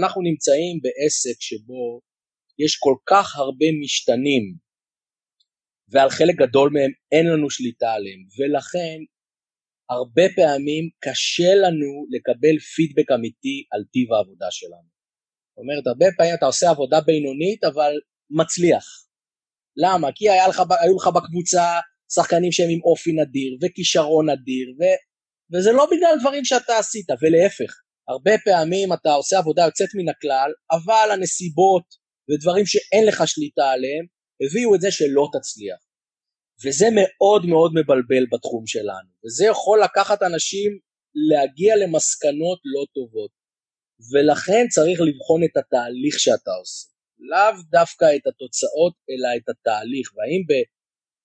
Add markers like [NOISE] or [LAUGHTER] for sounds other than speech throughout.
אנחנו נמצאים בעסק שבו יש כל כך הרבה משתנים, ועל חלק גדול מהם אין לנו שליטה עליהם, ולכן הרבה פעמים קשה לנו לקבל פידבק אמיתי על טיב העבודה שלנו. זאת אומרת, הרבה פעמים אתה עושה עבודה בינונית, אבל מצליח. למה? כי היה לך, היו לך בקבוצה שחקנים שהם עם אופי נדיר, וכישרון נדיר, ו, וזה לא בגלל דברים שאתה עשית, ולהפך, הרבה פעמים אתה עושה עבודה יוצאת מן הכלל, אבל הנסיבות ודברים שאין לך שליטה עליהם, הביאו את זה שלא תצליח. וזה מאוד מאוד מבלבל בתחום שלנו, וזה יכול לקחת אנשים להגיע למסקנות לא טובות, ולכן צריך לבחון את התהליך שאתה עושה, לאו דווקא את התוצאות, אלא את התהליך, והאם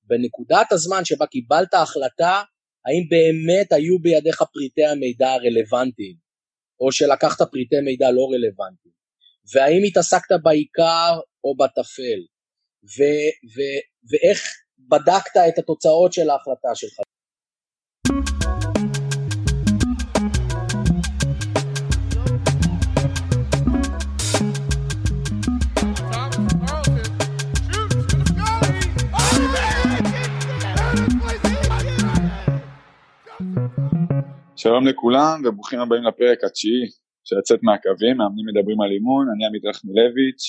בנקודת הזמן שבה קיבלת החלטה, האם באמת היו בידיך פריטי המידע הרלוונטיים, או שלקחת פריטי מידע לא רלוונטיים, והאם התעסקת בעיקר או בטפל, ו- ו- ואיך בדקת את התוצאות של ההחלטה שלך. שלום לכולם וברוכים הבאים לפרק התשיעי של לצאת מהקווים, מאמנים מדברים על אימון, אני עמית רחמילביץ'.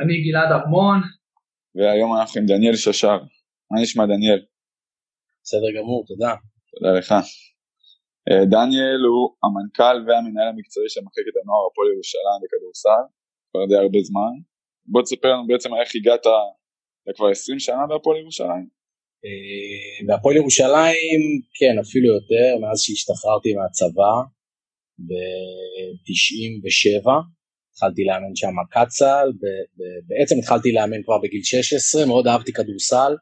אני גלעד ארמון. והיום אנחנו עם דניאל ששר. מה נשמע דניאל? בסדר גמור, תודה. תודה לך. אה, דניאל הוא המנכ"ל והמנהל המקצועי של מחלקת הנוער הפועל ירושלים בכדורסל, כבר די הרבה זמן. בוא תספר לנו בעצם איך הגעת לכבר 20 שנה בהפועל ירושלים. בהפועל ירושלים, כן, אפילו יותר, מאז שהשתחררתי מהצבא ב-97, התחלתי לאמן שם קט-סל, בעצם התחלתי לאמן כבר בגיל 16, מאוד אהבתי כדורסל,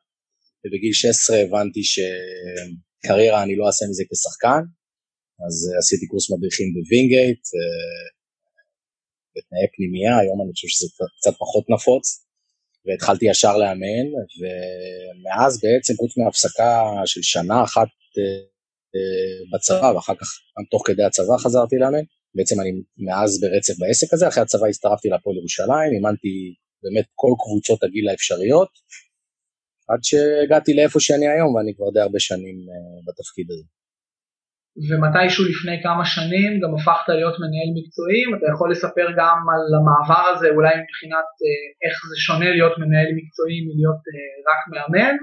ובגיל 16 הבנתי שקריירה אני לא אעשה מזה כשחקן, אז עשיתי קורס מדריכים בווינגייט, אה, בתנאי פנימייה, היום אני חושב שזה קצת פחות נפוץ. והתחלתי ישר לאמן, ומאז בעצם חוץ מהפסקה של שנה אחת אה, אה, בצבא, ואחר כך גם תוך כדי הצבא חזרתי לאמן, בעצם אני מאז ברצף בעסק הזה, אחרי הצבא הצטרפתי להפועל ירושלים, אימנתי באמת כל קבוצות הגיל האפשריות, עד שהגעתי לאיפה שאני היום, ואני כבר די הרבה שנים אה, בתפקיד הזה. ומתישהו לפני כמה שנים גם הפכת להיות מנהל מקצועי, אתה יכול לספר גם על המעבר הזה, אולי מבחינת אה, איך זה שונה להיות מנהל מקצועי מלהיות אה, רק מאמן,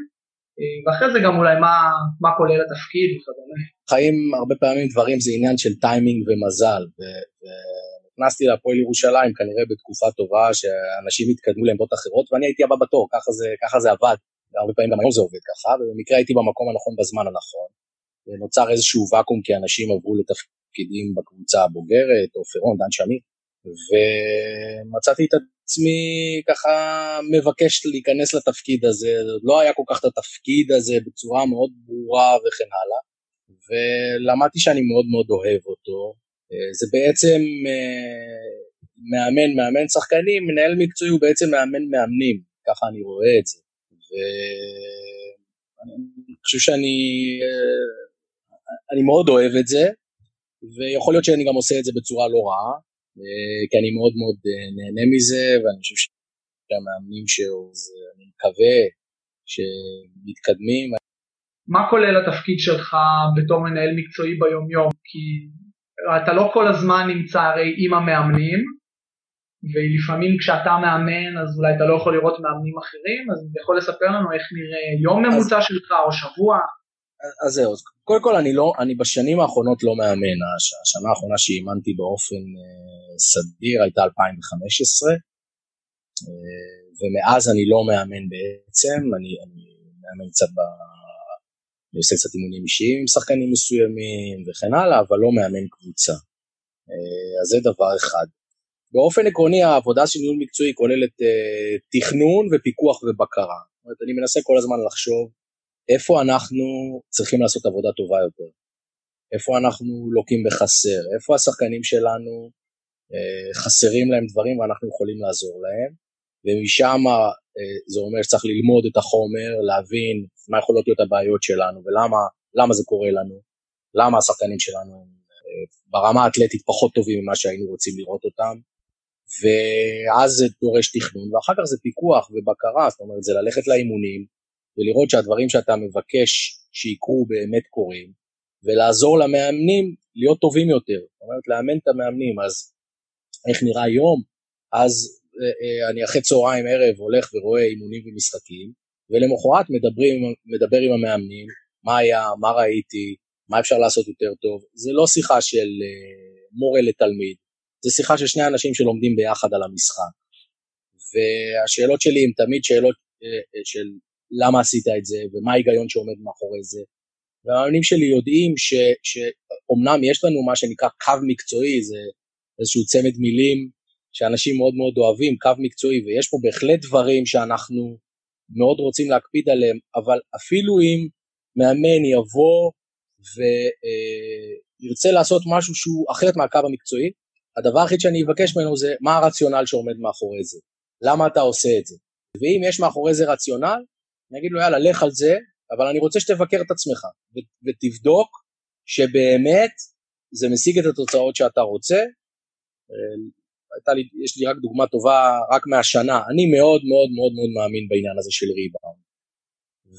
אה, ואחרי זה גם אולי מה, מה כולל התפקיד וכדומה. חיים הרבה פעמים דברים זה עניין של טיימינג ומזל, ונכנסתי להפועל ירושלים כנראה בתקופה טובה שאנשים התקדמו לעמדות אחרות ואני הייתי הבא בתור, ככה זה, ככה זה עבד, והרבה פעמים גם היום זה עובד ככה, ובמקרה הייתי במקום הנכון בזמן הנכון. ונוצר איזשהו ואקום כי אנשים עברו לתפקידים בקבוצה הבוגרת, או פרון, דן שמיר, ומצאתי את עצמי ככה מבקש להיכנס לתפקיד הזה, לא היה כל כך את התפקיד הזה בצורה מאוד ברורה וכן הלאה, ולמדתי שאני מאוד מאוד אוהב אותו. זה בעצם אה, מאמן, מאמן שחקנים, מנהל מקצועי הוא בעצם מאמן מאמנים, ככה אני רואה את זה. ואני חושב שאני אה, אני מאוד אוהב את זה, ויכול להיות שאני גם עושה את זה בצורה לא רעה, אה, כי אני מאוד מאוד אה, נהנה מזה, ואני חושב שהמאמנים שאני מקווה שמתקדמים. מה כולל התפקיד שלך בתור מנהל מקצועי ביום יום? כי אתה לא כל הזמן נמצא הרי עם המאמנים, ולפעמים כשאתה מאמן אז אולי אתה לא יכול לראות מאמנים אחרים, אז אתה יכול לספר לנו איך נראה יום ממוצע. שלך או שבוע? אז זהו, קודם כל אני לא, אני בשנים האחרונות לא מאמן, השנה האחרונה שאימנתי באופן אה, סדיר הייתה 2015, אה, ומאז אני לא מאמן בעצם, אני, אני מאמן קצת ב... אני עושה קצת אימונים אישיים עם שחקנים מסוימים וכן הלאה, אבל לא מאמן קבוצה. אה, אז זה דבר אחד. באופן עקרוני העבודה של ניהול מקצועי כוללת תכנון ופיקוח ובקרה. זאת אומרת, אני מנסה כל הזמן לחשוב איפה אנחנו צריכים לעשות עבודה טובה יותר, איפה אנחנו לוקים בחסר, איפה השחקנים שלנו אה, חסרים להם דברים ואנחנו יכולים לעזור להם, ומשם אה, זה אומר שצריך ללמוד את החומר, להבין מה יכולות להיות הבעיות שלנו ולמה זה קורה לנו, למה השחקנים שלנו אה, ברמה האתלטית פחות טובים ממה שהיינו רוצים לראות אותם, ואז זה דורש תכנון, ואחר כך זה פיקוח ובקרה, זאת אומרת זה ללכת לאימונים ולראות שהדברים שאתה מבקש שיקרו באמת קורים, ולעזור למאמנים להיות טובים יותר, זאת אומרת לאמן את המאמנים, אז איך נראה יום, אז אה, אה, אני אחרי צהריים ערב הולך ורואה אימונים ומשחקים, ולמחרת מדבר עם המאמנים, מה היה, מה ראיתי, מה אפשר לעשות יותר טוב, זה לא שיחה של אה, מורה לתלמיד, זה שיחה של שני אנשים שלומדים ביחד על המשחק. והשאלות שלי הן תמיד שאלות של למה עשית את זה, ומה ההיגיון שעומד מאחורי זה. והמאמנים שלי יודעים שאומנם יש לנו מה שנקרא קו מקצועי, זה איזשהו צמד מילים שאנשים מאוד מאוד אוהבים, קו מקצועי, ויש פה בהחלט דברים שאנחנו מאוד רוצים להקפיד עליהם, אבל אפילו אם מאמן יבוא וירצה לעשות משהו שהוא אחרת מהקו המקצועי, הדבר היחיד שאני אבקש ממנו זה מה הרציונל שעומד מאחורי זה, למה אתה עושה את זה. ואם יש מאחורי זה רציונל, אני אגיד לו יאללה לך על זה, אבל אני רוצה שתבקר את עצמך ותבדוק שבאמת זה משיג את התוצאות שאתה רוצה. הייתה לי, יש לי רק דוגמה טובה רק מהשנה, אני מאוד מאוד מאוד מאוד מאמין בעניין הזה של ריבאונד.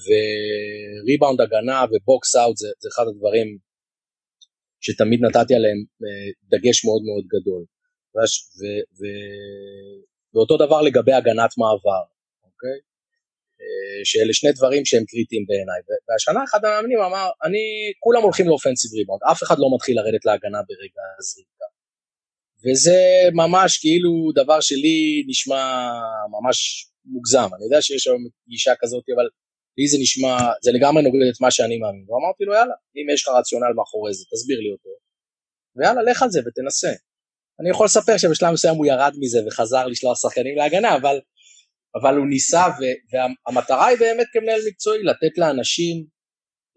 וריבאונד הגנה ו box out זה, זה אחד הדברים שתמיד נתתי עליהם אה, דגש מאוד מאוד גדול. ו, ו, ו, ואותו דבר לגבי הגנת מעבר, אוקיי? שאלה שני דברים שהם קריטיים בעיניי. והשנה אחד המאמנים אמר, אני, כולם הולכים לאופנסיב ריבאונד, אף אחד לא מתחיל לרדת להגנה ברגע הזריקה. וזה ממש כאילו דבר שלי נשמע ממש מוגזם. אני יודע שיש היום גישה כזאת, אבל לי זה נשמע, זה לגמרי נוגד את מה שאני מאמין. ואמרתי לו, יאללה, אם יש לך רציונל מאחורי זה, תסביר לי אותו. ויאללה, לך על זה ותנסה. אני יכול לספר שבשלב מסוים הוא ירד מזה וחזר לשלוח שחקנים להגנה, אבל אבל הוא ניסה, והמטרה היא באמת כמנהל מקצועי לתת לאנשים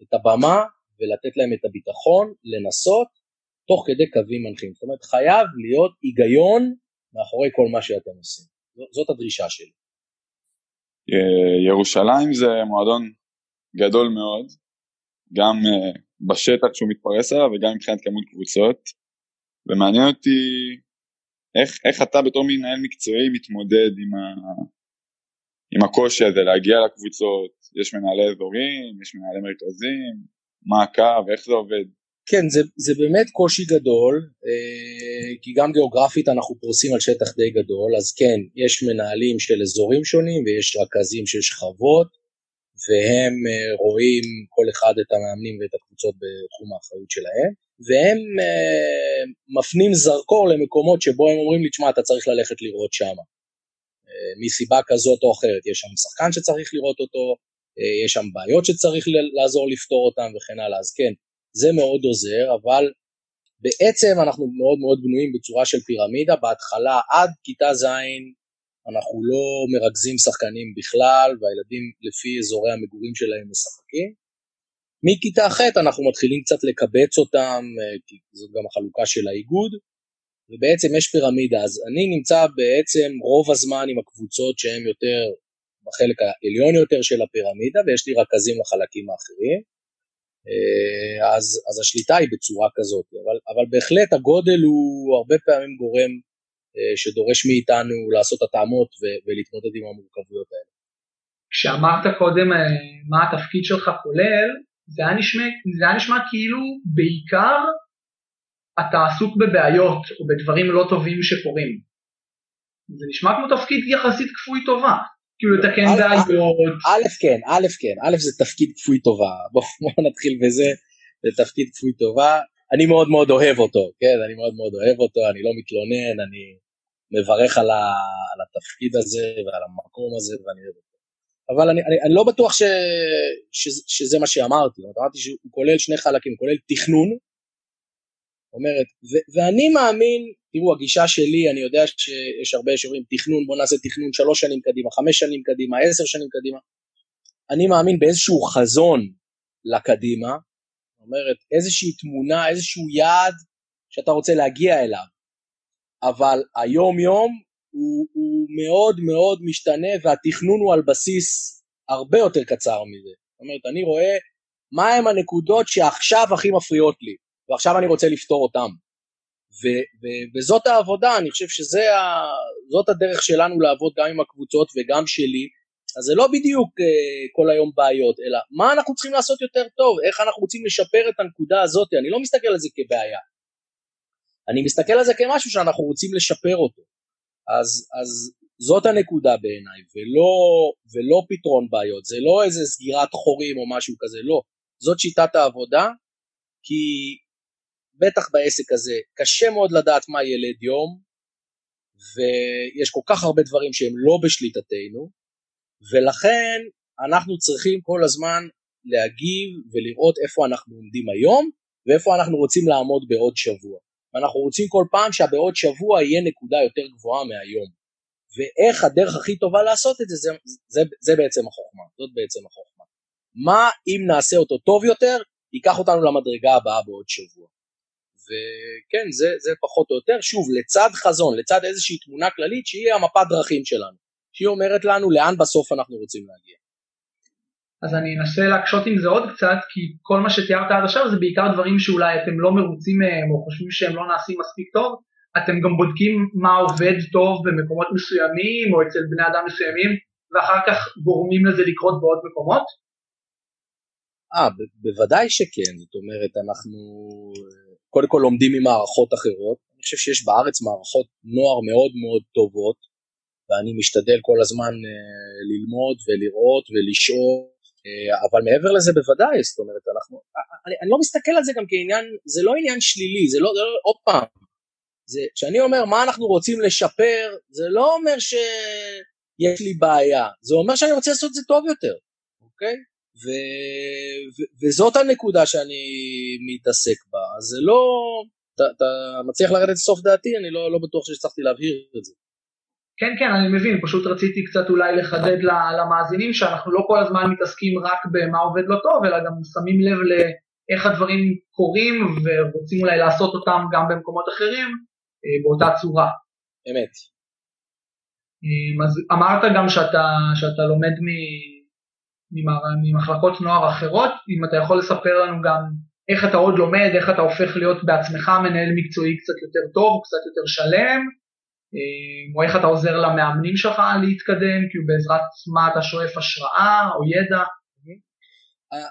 את הבמה ולתת להם את הביטחון לנסות תוך כדי קווים מנחים. זאת אומרת, חייב להיות היגיון מאחורי כל מה שאתם עושים. זאת הדרישה שלי. ירושלים זה מועדון גדול מאוד, גם אה, בשטח שהוא מתפרס עליו וגם מבחינת כמות קבוצות, ומעניין אותי איך, איך אתה בתור מנהל מקצועי מתמודד עם, ה, עם הקושי הזה להגיע לקבוצות, יש מנהלי אזורים, יש מנהלי מרכזים, מה הקו, איך זה עובד? כן, זה, זה באמת קושי גדול, אה, כי גם גיאוגרפית אנחנו פורסים על שטח די גדול, אז כן, יש מנהלים של אזורים שונים ויש רכזים של שכבות, והם אה, רואים כל אחד את המאמנים ואת הקבוצות בתחום האחריות שלהם, והם אה, מפנים זרקור למקומות שבו הם אומרים לי, תשמע, אתה צריך ללכת לראות שמה. מסיבה כזאת או אחרת, יש שם שחקן שצריך לראות אותו, יש שם בעיות שצריך לעזור לפתור אותן וכן הלאה, אז כן, זה מאוד עוזר, אבל בעצם אנחנו מאוד מאוד בנויים בצורה של פירמידה, בהתחלה עד כיתה ז' אנחנו לא מרכזים שחקנים בכלל, והילדים לפי אזורי המגורים שלהם משחקים. מכיתה ח' אנחנו מתחילים קצת לקבץ אותם, כי זאת גם החלוקה של האיגוד, ובעצם יש פירמידה, אז אני נמצא בעצם רוב הזמן עם הקבוצות שהן יותר בחלק העליון יותר של הפירמידה, ויש לי רכזים לחלקים האחרים. אה, אז, אז השליטה היא בצורה כזאת, אבל, אבל בהחלט הגודל הוא הרבה פעמים גורם אה, שדורש מאיתנו לעשות התאמות ולהתמודד עם המורכבויות האלה. כשאמרת קודם אה, מה התפקיד שלך כולל, זה היה נשמע, זה היה נשמע כאילו בעיקר אתה עסוק בבעיות או בדברים לא טובים שקורים. זה נשמע כמו תפקיד יחסית כפוי טובה, כאילו לתקן בעיות. א' כן, א' כן, א' זה תפקיד כפוי טובה, [LAUGHS] בואו נתחיל בזה, זה תפקיד כפוי טובה, אני מאוד מאוד אוהב אותו, כן, אני מאוד מאוד אוהב אותו, אני לא מתלונן, אני מברך על, ה, על התפקיד הזה ועל המקום הזה ואני אוהב אותו. אבל אני, אני, אני לא בטוח ש, ש, שזה מה שאמרתי, אמרתי שהוא כולל שני חלקים, כולל תכנון, אומרת, ו- ואני מאמין, תראו, הגישה שלי, אני יודע שיש הרבה שאומרים תכנון, בוא נעשה תכנון שלוש שנים קדימה, חמש שנים קדימה, עשר שנים קדימה. אני מאמין באיזשהו חזון לקדימה, זאת אומרת, איזושהי תמונה, איזשהו יעד שאתה רוצה להגיע אליו, אבל היום-יום הוא, הוא מאוד מאוד משתנה והתכנון הוא על בסיס הרבה יותר קצר מזה. זאת אומרת, אני רואה מהם הנקודות שעכשיו הכי מפריעות לי. ועכשיו אני רוצה לפתור אותם. ו- ו- וזאת העבודה, אני חושב שזאת הדרך שלנו לעבוד גם עם הקבוצות וגם שלי, אז זה לא בדיוק uh, כל היום בעיות, אלא מה אנחנו צריכים לעשות יותר טוב, איך אנחנו רוצים לשפר את הנקודה הזאת, אני לא מסתכל על זה כבעיה, אני מסתכל על זה כמשהו שאנחנו רוצים לשפר אותו, אז, אז זאת הנקודה בעיניי, ולא, ולא פתרון בעיות, זה לא איזה סגירת חורים או משהו כזה, לא, זאת שיטת העבודה, כי בטח בעסק הזה קשה מאוד לדעת מה ילד יום, ויש כל כך הרבה דברים שהם לא בשליטתנו, ולכן אנחנו צריכים כל הזמן להגיב ולראות איפה אנחנו עומדים היום ואיפה אנחנו רוצים לעמוד בעוד שבוע. ואנחנו רוצים כל פעם שבעוד שבוע יהיה נקודה יותר גבוהה מהיום. ואיך הדרך הכי טובה לעשות את זה, זה, זה, זה בעצם החוכמה, זאת בעצם החוכמה. מה אם נעשה אותו טוב יותר, ייקח אותנו למדרגה הבאה בעוד שבוע. וכן, זה, זה פחות או יותר, שוב, לצד חזון, לצד איזושהי תמונה כללית שהיא המפת דרכים שלנו. שהיא אומרת לנו לאן בסוף אנחנו רוצים להגיע. אז אני אנסה להקשות עם זה עוד קצת, כי כל מה שתיארת עד עכשיו זה בעיקר דברים שאולי אתם לא מרוצים מהם או חושבים שהם לא נעשים מספיק טוב, אתם גם בודקים מה עובד טוב במקומות מסוימים או אצל בני אדם מסוימים, ואחר כך גורמים לזה לקרות בעוד מקומות? אה, בוודאי שכן, זאת אומרת, אנחנו קודם כל לומדים ממערכות אחרות, אני חושב שיש בארץ מערכות נוער מאוד מאוד טובות, ואני משתדל כל הזמן uh, ללמוד ולראות ולשאול, uh, אבל מעבר לזה בוודאי, זאת אומרת, אנחנו, אני, אני לא מסתכל על זה גם כעניין, זה לא עניין שלילי, זה לא, זה לא עוד פעם, זה, כשאני אומר מה אנחנו רוצים לשפר, זה לא אומר שיש לי בעיה, זה אומר שאני רוצה לעשות את זה טוב יותר, אוקיי? ו, ו, וזאת הנקודה שאני מתעסק בה, אז זה לא, אתה, אתה מצליח לרדת לסוף דעתי, אני לא, לא בטוח שהצלחתי להבהיר את זה. כן, כן, אני מבין, פשוט רציתי קצת אולי לחדד למאזינים שאנחנו לא כל הזמן מתעסקים רק במה עובד לא טוב, אלא גם שמים לב לאיך הדברים קורים ורוצים אולי לעשות אותם גם במקומות אחרים אה, באותה צורה. אמת. אה, אז אמרת גם שאתה, שאתה לומד ממחלקות נוער אחרות, אם אתה יכול לספר לנו גם איך אתה עוד לומד, איך אתה הופך להיות בעצמך מנהל מקצועי קצת יותר טוב, קצת יותר שלם, אה, או איך אתה עוזר למאמנים שלך להתקדם, כאילו בעזרת מה אתה שואף השראה או ידע. אה,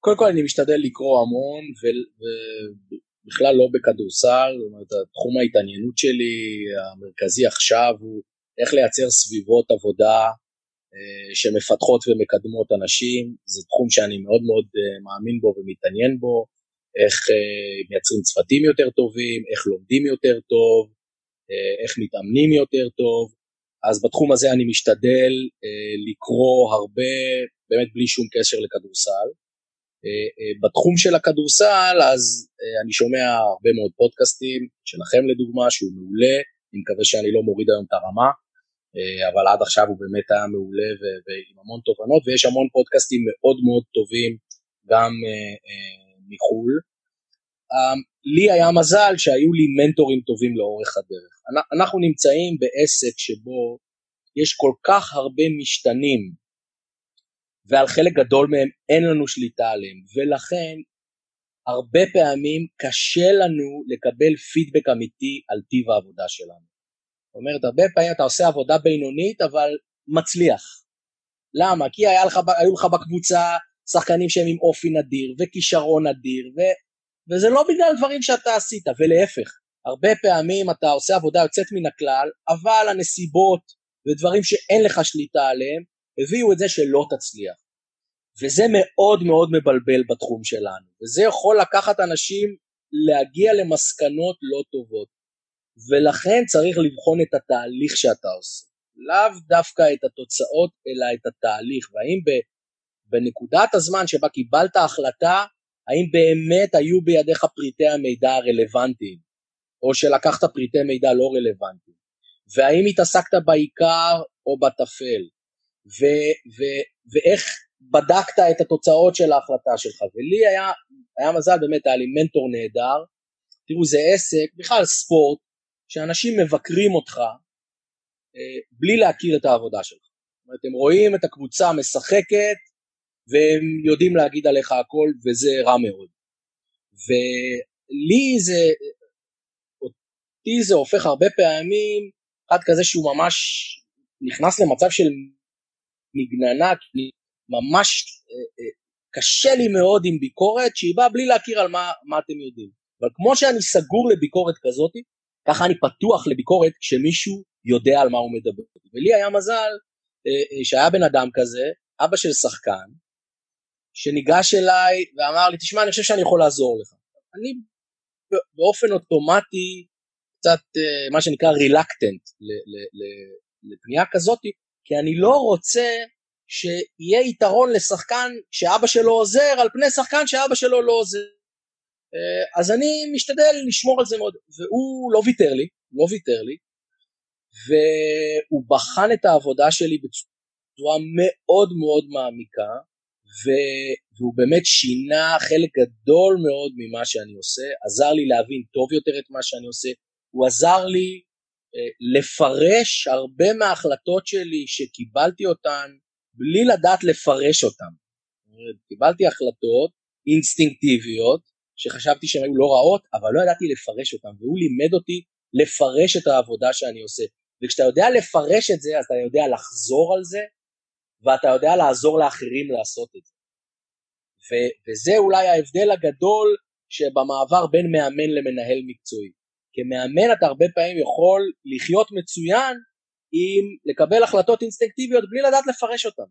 קודם כל אני משתדל לקרוא המון ובכלל לא בכדורסל, זאת אומרת תחום ההתעניינות שלי המרכזי עכשיו הוא איך לייצר סביבות עבודה שמפתחות ומקדמות אנשים, זה תחום שאני מאוד מאוד מאמין בו ומתעניין בו, איך מייצרים צוותים יותר טובים, איך לומדים יותר טוב, אה, איך מתאמנים יותר טוב, אז בתחום הזה אני משתדל אה, לקרוא הרבה, באמת בלי שום קשר לכדורסל. אה, בתחום של הכדורסל אז אני שומע הרבה מאוד פודקאסטים, שלכם לדוגמה, שהוא מעולה, אני מקווה שאני לא מוריד היום את הרמה, אבל עד עכשיו הוא באמת היה מעולה ועם המון תובנות, ויש המון פודקאסטים מאוד מאוד טובים גם מחו"ל. אמ, לי היה מזל שהיו לי מנטורים טובים לאורך הדרך. אנחנו נמצאים בעסק שבו יש כל כך הרבה משתנים, ועל חלק גדול מהם אין לנו שליטה עליהם, ולכן הרבה פעמים קשה לנו לקבל פידבק אמיתי על טיב העבודה שלנו. זאת אומרת, הרבה פעמים אתה עושה עבודה בינונית, אבל מצליח. למה? כי היה לך, היו לך בקבוצה שחקנים שהם עם אופי נדיר, וכישרון נדיר, ו... וזה לא בגלל דברים שאתה עשית, ולהפך, הרבה פעמים אתה עושה עבודה יוצאת מן הכלל, אבל הנסיבות ודברים שאין לך שליטה עליהם, הביאו את זה שלא תצליח. וזה מאוד מאוד מבלבל בתחום שלנו, וזה יכול לקחת אנשים להגיע למסקנות לא טובות, ולכן צריך לבחון את התהליך שאתה עושה, לאו דווקא את התוצאות, אלא את התהליך, והאם בנקודת הזמן שבה קיבלת החלטה, האם באמת היו בידיך פריטי המידע הרלוונטיים, או שלקחת פריטי מידע לא רלוונטיים, והאם התעסקת בעיקר או בטפל, ו- ו- ואיך בדקת את התוצאות של ההחלטה שלך, ולי היה, היה מזל באמת, היה לי מנטור נהדר, תראו זה עסק, בכלל ספורט, שאנשים מבקרים אותך אה, בלי להכיר את העבודה שלך. זאת אומרת, הם רואים את הקבוצה משחקת, והם יודעים להגיד עליך הכל וזה רע מאוד. ולי זה, אותי זה הופך הרבה פעמים, אחד כזה שהוא ממש נכנס למצב של מגננה, כי ממש אה, אה, קשה לי מאוד עם ביקורת שהיא באה בלי להכיר על מה, מה אתם יודעים. אבל כמו שאני סגור לביקורת כזאת, ככה אני פתוח לביקורת כשמישהו יודע על מה הוא מדבר. ולי היה מזל אה, אה, שהיה בן אדם כזה, אבא של שחקן, שניגש אליי ואמר לי, תשמע, אני חושב שאני יכול לעזור לך. אני באופן אוטומטי, קצת אה, מה שנקרא רילקטנט לפנייה כזאת, כי אני לא רוצה שיהיה יתרון לשחקן שאבא שלו עוזר על פני שחקן שאבא שלו לא עוזר. אז אני משתדל לשמור על זה מאוד, והוא לא ויתר לי, לא ויתר לי, והוא בחן את העבודה שלי בצורה מאוד מאוד מעמיקה, והוא באמת שינה חלק גדול מאוד ממה שאני עושה, עזר לי להבין טוב יותר את מה שאני עושה, הוא עזר לי אה, לפרש הרבה מההחלטות שלי שקיבלתי אותן בלי לדעת לפרש אותן. קיבלתי החלטות אינסטינקטיביות שחשבתי שהן היו לא רעות, אבל לא ידעתי לפרש אותן, והוא לימד אותי לפרש את העבודה שאני עושה. וכשאתה יודע לפרש את זה, אז אתה יודע לחזור על זה, ואתה יודע לעזור לאחרים לעשות את זה. ו- וזה אולי ההבדל הגדול שבמעבר בין מאמן למנהל מקצועי. כמאמן אתה הרבה פעמים יכול לחיות מצוין עם לקבל החלטות אינסטינקטיביות בלי לדעת לפרש אותן.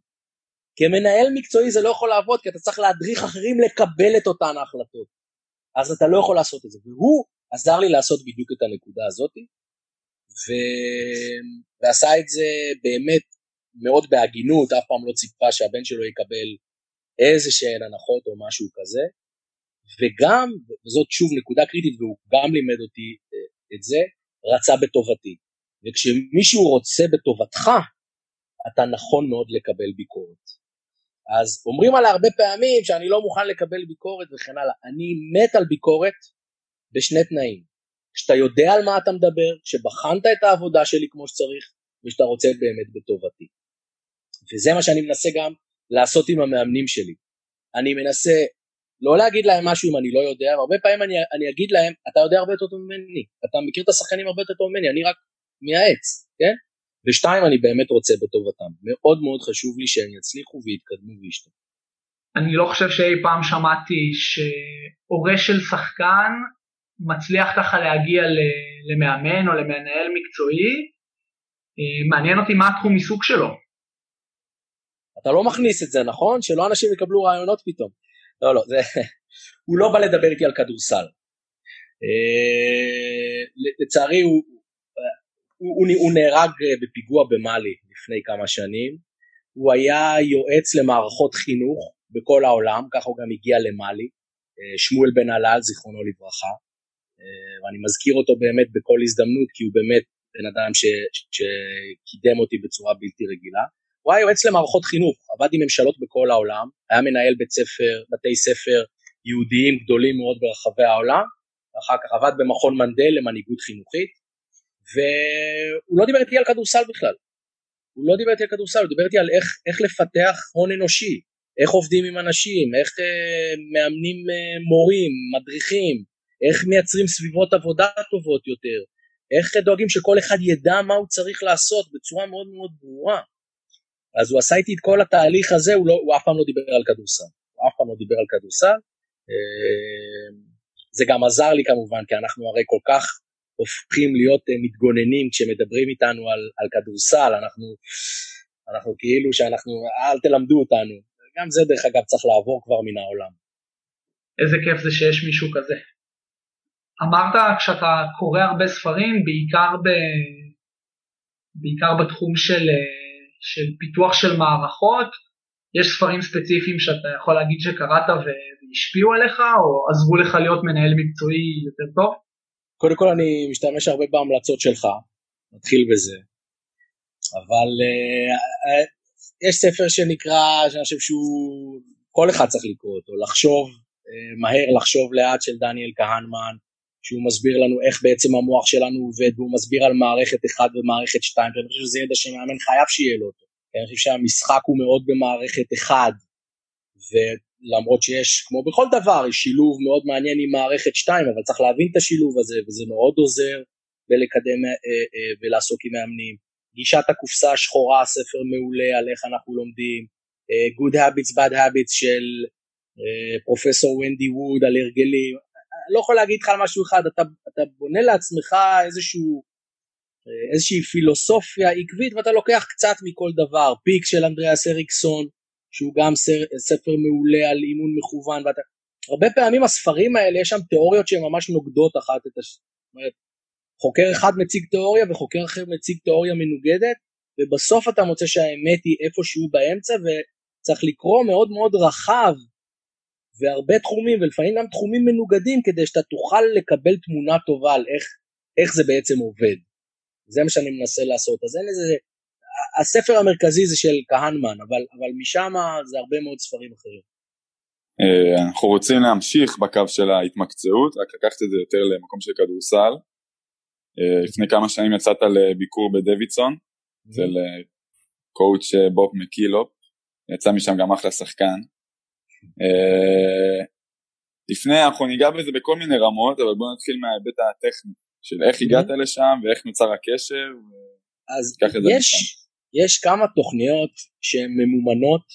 כמנהל מקצועי זה לא יכול לעבוד כי אתה צריך להדריך אחרים לקבל את אותן ההחלטות. אז אתה לא יכול לעשות את זה. והוא עזר לי לעשות בדיוק את הנקודה הזאת, ו... ועשה את זה באמת מאוד בהגינות, אף פעם לא ציפה שהבן שלו יקבל איזה שהן הנחות או משהו כזה, וגם, וזאת שוב נקודה קריטית והוא גם לימד אותי אה, את זה, רצה בטובתי. וכשמישהו רוצה בטובתך, אתה נכון מאוד לקבל ביקורת. אז אומרים עליי הרבה פעמים שאני לא מוכן לקבל ביקורת וכן הלאה. אני מת על ביקורת בשני תנאים. כשאתה יודע על מה אתה מדבר, כשבחנת את העבודה שלי כמו שצריך, ושאתה רוצה באמת בטובתי. וזה מה שאני מנסה גם לעשות עם המאמנים שלי. אני מנסה לא להגיד להם משהו אם אני לא יודע, והרבה פעמים אני, אני אגיד להם, אתה יודע הרבה יותר טוב ממני, אתה מכיר את השחקנים הרבה יותר טוב ממני, אני רק מייעץ, כן? ושתיים, אני באמת רוצה בטובתם. מאוד מאוד חשוב לי שהם יצליחו ויתקדמו וישתנו. אני לא חושב שאי פעם שמעתי שהורה של שחקן מצליח ככה להגיע למאמן או למנהל מקצועי, אה, מעניין אותי מה התחום עיסוק שלו. אתה לא מכניס את זה, נכון? שלא אנשים יקבלו רעיונות פתאום. לא, לא, זה... [LAUGHS] הוא לא בא לדבר איתי על כדורסל. אה, לצערי הוא, הוא, הוא, הוא נהרג בפיגוע במאלי לפני כמה שנים. הוא היה יועץ למערכות חינוך בכל העולם, ככה הוא גם הגיע למאלי. אה, שמואל בן הלל, זיכרונו לברכה. אה, ואני מזכיר אותו באמת בכל הזדמנות, כי הוא באמת בן אדם ש, שקידם אותי בצורה בלתי רגילה. הוא היה יועץ למערכות חינוך, עבד עם ממשלות בכל העולם, היה מנהל בית ספר, בתי ספר יהודיים גדולים מאוד ברחבי העולם, ואחר כך עבד במכון מנדל למנהיגות חינוכית, והוא לא דיבר איתי על כדורסל בכלל. הוא לא דיבר איתי על כדורסל, הוא דיבר איתי על איך, איך לפתח הון אנושי, איך עובדים עם אנשים, איך אה, מאמנים אה, מורים, מדריכים, איך מייצרים סביבות עבודה טובות יותר, איך דואגים שכל אחד ידע מה הוא צריך לעשות בצורה מאוד מאוד ברורה. אז הוא עשה איתי את כל התהליך הזה, הוא, לא, הוא אף פעם לא דיבר על כדורסל. הוא אף פעם לא דיבר על כדורסל. אה, זה גם עזר לי כמובן, כי אנחנו הרי כל כך הופכים להיות אה, מתגוננים כשמדברים איתנו על, על כדורסל, אנחנו, אנחנו כאילו שאנחנו, אל תלמדו אותנו. גם זה דרך אגב צריך לעבור כבר מן העולם. איזה כיף זה שיש מישהו כזה. אמרת כשאתה קורא הרבה ספרים, בעיקר, ב... בעיקר בתחום של, של פיתוח של מערכות, יש ספרים ספציפיים שאתה יכול להגיד שקראת והשפיעו עליך, או עזרו לך להיות מנהל מקצועי יותר טוב? קודם כל אני משתמש הרבה בהמלצות שלך, נתחיל בזה. אבל uh, uh, יש ספר שנקרא, שאני חושב שהוא, כל אחד צריך לקרוא אותו, לחשוב uh, מהר, לחשוב לאט של דניאל כהנמן, שהוא מסביר לנו איך בעצם המוח שלנו עובד, והוא מסביר על מערכת 1 ומערכת 2, ואני חושב שזה ידע שמאמן חייב שיהיה לו אותו. אני חושב שהמשחק הוא מאוד במערכת 1, ולמרות שיש, כמו בכל דבר, יש שילוב מאוד מעניין עם מערכת 2, אבל צריך להבין את השילוב הזה, וזה מאוד עוזר בלקדם אה, אה, ולעסוק עם מאמנים. גישת הקופסה השחורה, ספר מעולה על איך אנחנו לומדים. אה, Good Habits, Bad Habits של אה, פרופסור ונדי ווד על הרגלים. אני לא יכול להגיד לך על משהו אחד, אתה, אתה בונה לעצמך איזשהו, אה, איזושהי פילוסופיה עקבית ואתה לוקח קצת מכל דבר. פיק של אנדריאס אריקסון, שהוא גם ספר מעולה על אימון מכוון, ואתה... הרבה פעמים הספרים האלה, יש שם תיאוריות שהן ממש נוגדות אחת את השנייה. זאת אומרת, חוקר אחד מציג תיאוריה וחוקר אחר מציג תיאוריה מנוגדת, ובסוף אתה מוצא שהאמת היא איפשהו באמצע, וצריך לקרוא מאוד מאוד רחב, והרבה תחומים, ולפעמים גם תחומים מנוגדים, כדי שאתה תוכל לקבל תמונה טובה על איך, איך זה בעצם עובד. זה מה שאני מנסה לעשות. אז אין איזה... הספר המרכזי זה של כהנמן, אבל, אבל משם זה הרבה מאוד ספרים אחרים. אה, אנחנו רוצים להמשיך בקו של ההתמקצעות, רק לקחת את זה יותר למקום של כדורסל. אה, לפני כמה שנים יצאת לביקור בדוידסון, אצל אה, קואוצ' בוב מקילופ, יצא משם גם אחלה שחקן. לפני, אנחנו ניגע בזה בכל מיני רמות, אבל בואו נתחיל מההיבט הטכני, של איך הגעת לשם ואיך נוצר הקשר. אז יש, יש כמה תוכניות שהן ממומנות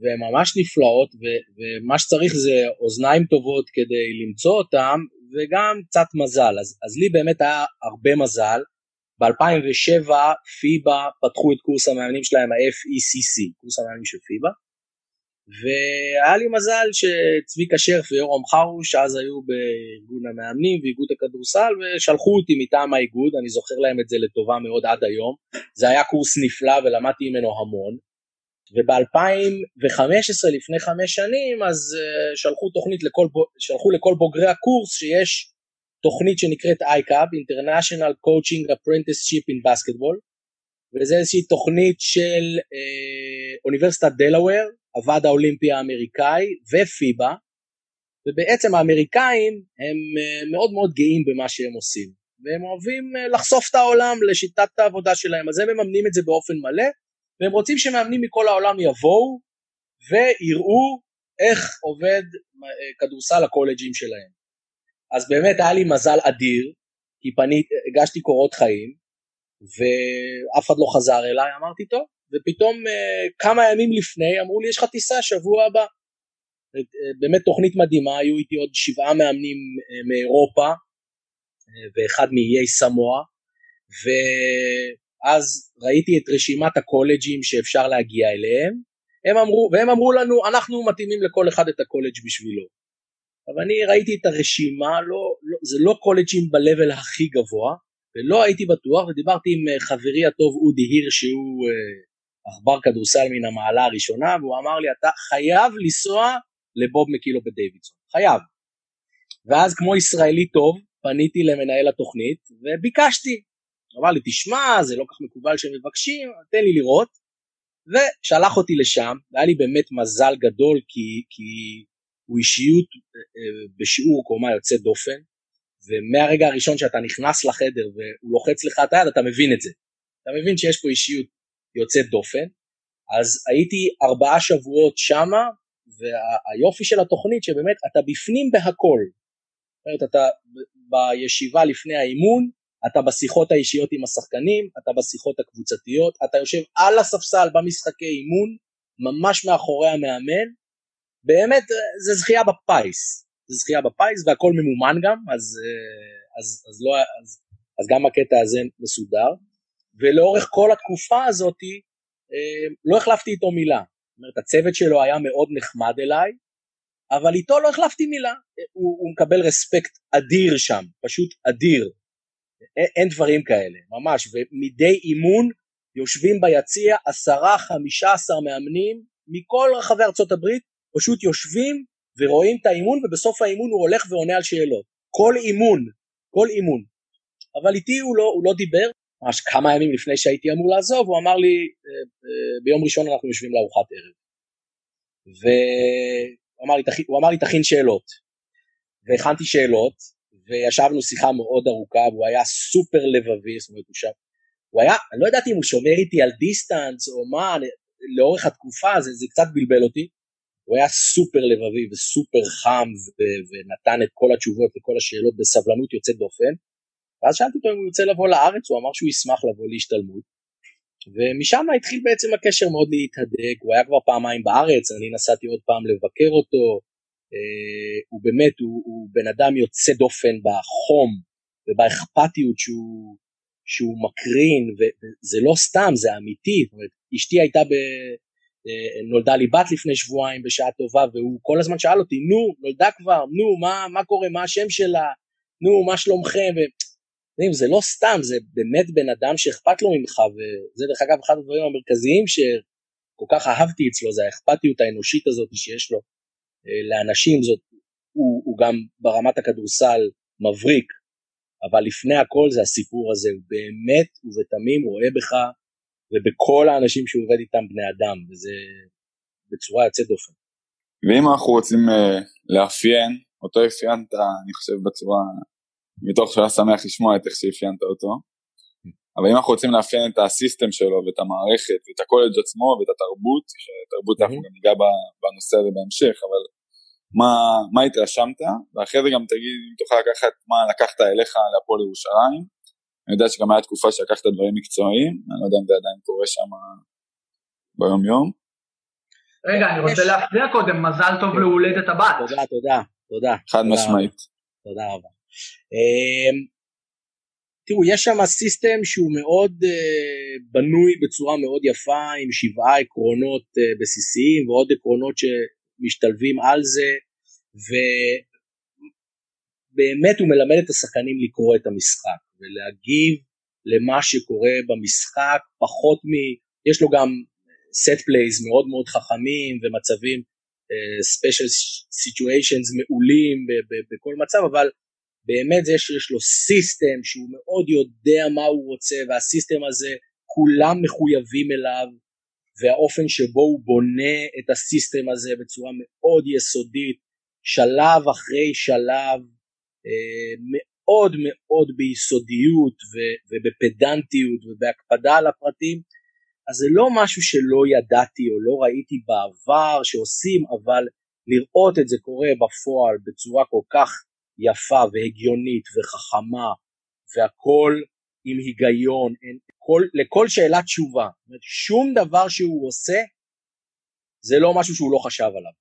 והן ממש נפלאות ו- ומה שצריך זה אוזניים טובות כדי למצוא אותן וגם קצת מזל. אז, אז לי באמת היה הרבה מזל. ב-2007 פיבה פתחו את קורס המאמנים שלהם ה-FECC קורס המאמנים של פיבה והיה לי מזל שצביקה שרף ויורם חרוש אז היו בארגון המאמנים ואיגוד הכדורסל ושלחו אותי מטעם האיגוד אני זוכר להם את זה לטובה מאוד עד היום. זה היה קורס נפלא ולמדתי ממנו המון. וב-2015 לפני חמש שנים אז uh, שלחו תוכנית לכל, שלחו לכל בוגרי הקורס שיש תוכנית שנקראת ICAB, International Coaching Apprenticeship in Basketball. וזה איזושהי תוכנית של uh, אוניברסיטת דלאוור, הוועד האולימפי האמריקאי ופיבה ובעצם האמריקאים הם uh, מאוד מאוד גאים במה שהם עושים והם אוהבים uh, לחשוף את העולם לשיטת העבודה שלהם אז הם מממנים את זה באופן מלא והם רוצים שמאמנים מכל העולם יבואו ויראו איך עובד אה, כדורסל הקולג'ים שלהם. אז באמת היה לי מזל אדיר, כי פנית, הגשתי קורות חיים, ואף אחד לא חזר אליי, אמרתי טוב, ופתאום אה, כמה ימים לפני אמרו לי יש לך טיסה שבוע הבא. אה, באמת תוכנית מדהימה, היו איתי עוד שבעה מאמנים מאירופה ואחד מאיי סמואה, ו... אז ראיתי את רשימת הקולג'ים שאפשר להגיע אליהם, הם אמרו, והם אמרו לנו, אנחנו מתאימים לכל אחד את הקולג' בשבילו. אבל אני ראיתי את הרשימה, לא, לא, זה לא קולג'ים ב-level הכי גבוה, ולא הייתי בטוח, ודיברתי עם חברי הטוב אודי היר, שהוא עכבר כדורסל מן המעלה הראשונה, והוא אמר לי, אתה חייב לנסוע לבוב מקילו בדייווידסון, חייב. ואז כמו ישראלי טוב, פניתי למנהל התוכנית, וביקשתי, אמר לי, תשמע, זה לא כך מקובל שהם מבקשים, תן לי לראות. ושלח אותי לשם, והיה לי באמת מזל גדול, כי, כי הוא אישיות אה, בשיעור קומה יוצא דופן, ומהרגע הראשון שאתה נכנס לחדר והוא לוחץ לך את היד, אתה מבין את זה. אתה מבין שיש פה אישיות יוצאת דופן. אז הייתי ארבעה שבועות שמה, והיופי של התוכנית שבאמת אתה בפנים בהכל. זאת אומרת, אתה בישיבה לפני האימון, אתה בשיחות האישיות עם השחקנים, אתה בשיחות הקבוצתיות, אתה יושב על הספסל במשחקי אימון, ממש מאחורי המאמן, באמת זה זכייה בפיס, זה זכייה בפיס והכל ממומן גם, אז, אז, אז, לא, אז, אז גם הקטע הזה מסודר, ולאורך כל התקופה הזאת אה, לא החלפתי איתו מילה, זאת אומרת הצוות שלו היה מאוד נחמד אליי, אבל איתו לא החלפתי מילה, הוא, הוא מקבל רספקט אדיר שם, פשוט אדיר, אין, אין דברים כאלה, ממש, ומדי אימון יושבים ביציע עשרה, חמישה עשר מאמנים מכל רחבי ארצות הברית, פשוט יושבים ורואים את האימון ובסוף האימון הוא הולך ועונה על שאלות. כל אימון, כל אימון. אבל איתי הוא לא, הוא לא דיבר, ממש כמה ימים לפני שהייתי אמור לעזוב, הוא אמר לי, אה, אה, ביום ראשון אנחנו יושבים לארוחת ערב. והוא אמר לי, תכין שאלות. והכנתי שאלות, וישבנו שיחה מאוד ארוכה והוא היה סופר לבבי, זאת אומרת הוא שם, הוא היה, אני לא ידעתי אם הוא שומר איתי על דיסטנס או מה, לאורך התקופה זה, זה קצת בלבל אותי, הוא היה סופר לבבי וסופר חם ו- ונתן את כל התשובות וכל השאלות בסבלנות יוצאת דופן, ואז שאלתי אותו אם הוא ירצה לבוא לארץ, הוא אמר שהוא ישמח לבוא להשתלמות. ומשם התחיל בעצם הקשר מאוד להתהדק, הוא היה כבר פעמיים בארץ, אני נסעתי עוד פעם לבקר אותו, אה, הוא באמת, הוא, הוא בן אדם יוצא דופן בחום ובאכפתיות שהוא, שהוא מקרין, וזה לא סתם, זה אמיתי, זאת אומרת, אשתי הייתה ב... אה, נולדה לי בת לפני שבועיים בשעה טובה, והוא כל הזמן שאל אותי, נו, נולדה כבר, נו, מה, מה קורה, מה השם שלה, נו, מה שלומכם, ו... זה לא סתם, זה באמת בן אדם שאכפת לו ממך, וזה דרך אגב אחד הדברים המרכזיים שכל כך אהבתי אצלו, זה האכפתיות האנושית הזאת שיש לו אה, לאנשים, זאת, הוא, הוא גם ברמת הכדורסל מבריק, אבל לפני הכל זה הסיפור הזה, הוא באמת ובתמים רואה בך ובכל האנשים שהוא עובד איתם בני אדם, וזה בצורה יוצאת דופן. ואם אנחנו רוצים uh, לאפיין, אותו אפיינת, אני חושב, בצורה, מתוך שהיה שמח לשמוע את איך שאפיינת אותו, אבל אם אנחנו רוצים לאפיין את הסיסטם שלו ואת המערכת ואת הקולג' עצמו ואת התרבות, שתרבות אנחנו גם ניגע בנושא הזה בהמשך, אבל מה, מה התרשמת, ואחרי זה גם תגיד אם תוכל לקחת מה לקחת אליך להפועל ירושלים, אני יודע שגם הייתה תקופה שלקחת דברים מקצועיים, אני לא יודע אם זה עדיין קורה שם ביום יום. רגע, אני רוצה להפריע קודם, מזל טוב להולדת הבת. תודה, תודה, תודה. חד משמעית. תודה רבה. אמ, תראו, יש שם סיסטם שהוא מאוד uh, בנוי בצורה מאוד יפה, עם שבעה עקרונות uh, בסיסיים ועוד עקרונות שמשתלבים על זה, ובאמת הוא מלמד את השחקנים לקרוא את המשחק. ולהגיב למה שקורה במשחק, פחות מ... יש לו גם set plays מאוד מאוד חכמים ומצבים uh, special situations מעולים בכל מצב, אבל באמת זה שיש לו סיסטם שהוא מאוד יודע מה הוא רוצה והסיסטם הזה כולם מחויבים אליו והאופן שבו הוא בונה את הסיסטם הזה בצורה מאוד יסודית שלב אחרי שלב אה, מאוד מאוד ביסודיות ובפדנטיות ובהקפדה על הפרטים, אז זה לא משהו שלא ידעתי או לא ראיתי בעבר שעושים, אבל לראות את זה קורה בפועל בצורה כל כך יפה והגיונית וחכמה והכל עם היגיון, אין, כל, לכל שאלה תשובה, שום דבר שהוא עושה זה לא משהו שהוא לא חשב עליו.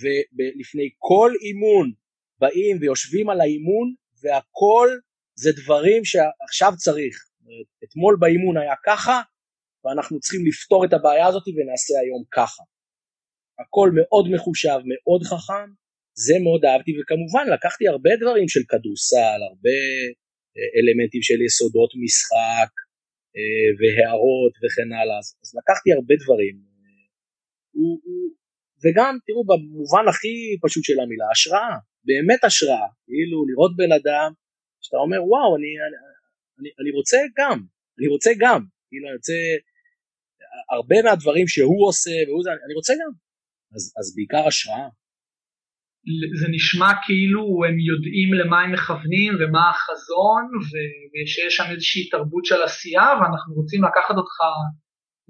ולפני כל אימון באים ויושבים על האימון והכל זה דברים שעכשיו צריך. אתמול באימון היה ככה ואנחנו צריכים לפתור את הבעיה הזאת ונעשה היום ככה. הכל מאוד מחושב, מאוד חכם, זה מאוד אהבתי וכמובן לקחתי הרבה דברים של כדורסל, הרבה אה, אלמנטים של יסודות משחק אה, והערות וכן הלאה, אז לקחתי הרבה דברים. וגם תראו במובן הכי פשוט של המילה השראה. באמת השראה, כאילו לראות בן אדם שאתה אומר וואו אני, אני, אני, אני רוצה גם, אני רוצה גם, כאילו אני רוצה הרבה מהדברים שהוא עושה והוא זה, אני רוצה גם, אז, אז בעיקר השראה. זה נשמע כאילו הם יודעים למה הם מכוונים ומה החזון ושיש שם איזושהי תרבות של עשייה ואנחנו רוצים לקחת אותך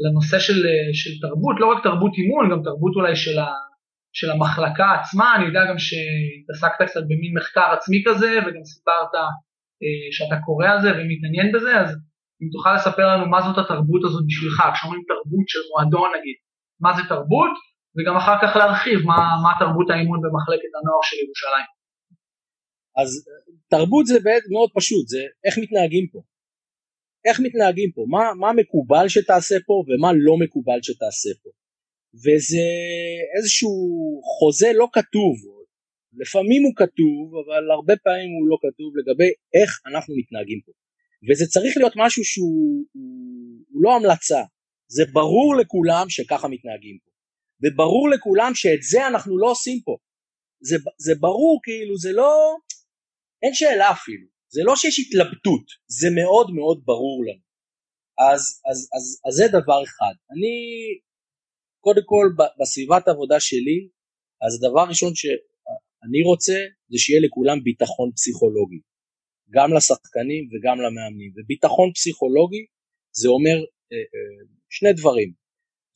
לנושא של, של תרבות, לא רק תרבות אימון, גם תרבות אולי של, ה, של המחלקה עצמה, אני יודע גם שהתעסקת קצת במין מחקר עצמי כזה וגם סיפרת אה, שאתה קורא על זה ומתעניין בזה, אז אם תוכל לספר לנו מה זאת התרבות הזאת בשבילך, כשאומרים תרבות של מועדון נגיד, מה זה תרבות, וגם אחר כך להרחיב מה, מה תרבות האימון במחלקת הנוער של ירושלים. אז תרבות זה באמת מאוד פשוט, זה איך מתנהגים פה. איך מתנהגים פה, מה, מה מקובל שתעשה פה ומה לא מקובל שתעשה פה. וזה איזשהו חוזה לא כתוב, לפעמים הוא כתוב אבל הרבה פעמים הוא לא כתוב לגבי איך אנחנו מתנהגים פה. וזה צריך להיות משהו שהוא הוא, הוא לא המלצה, זה ברור לכולם שככה מתנהגים פה. וברור לכולם שאת זה אנחנו לא עושים פה. זה, זה ברור כאילו, זה לא, אין שאלה אפילו, זה לא שיש התלבטות, זה מאוד מאוד ברור לנו. אז, אז, אז, אז זה דבר אחד. אני קודם כל בסביבת עבודה שלי, אז הדבר הראשון שאני רוצה זה שיהיה לכולם ביטחון פסיכולוגי, גם לשחקנים וגם למאמנים, וביטחון פסיכולוגי זה אומר אה, אה, שני דברים,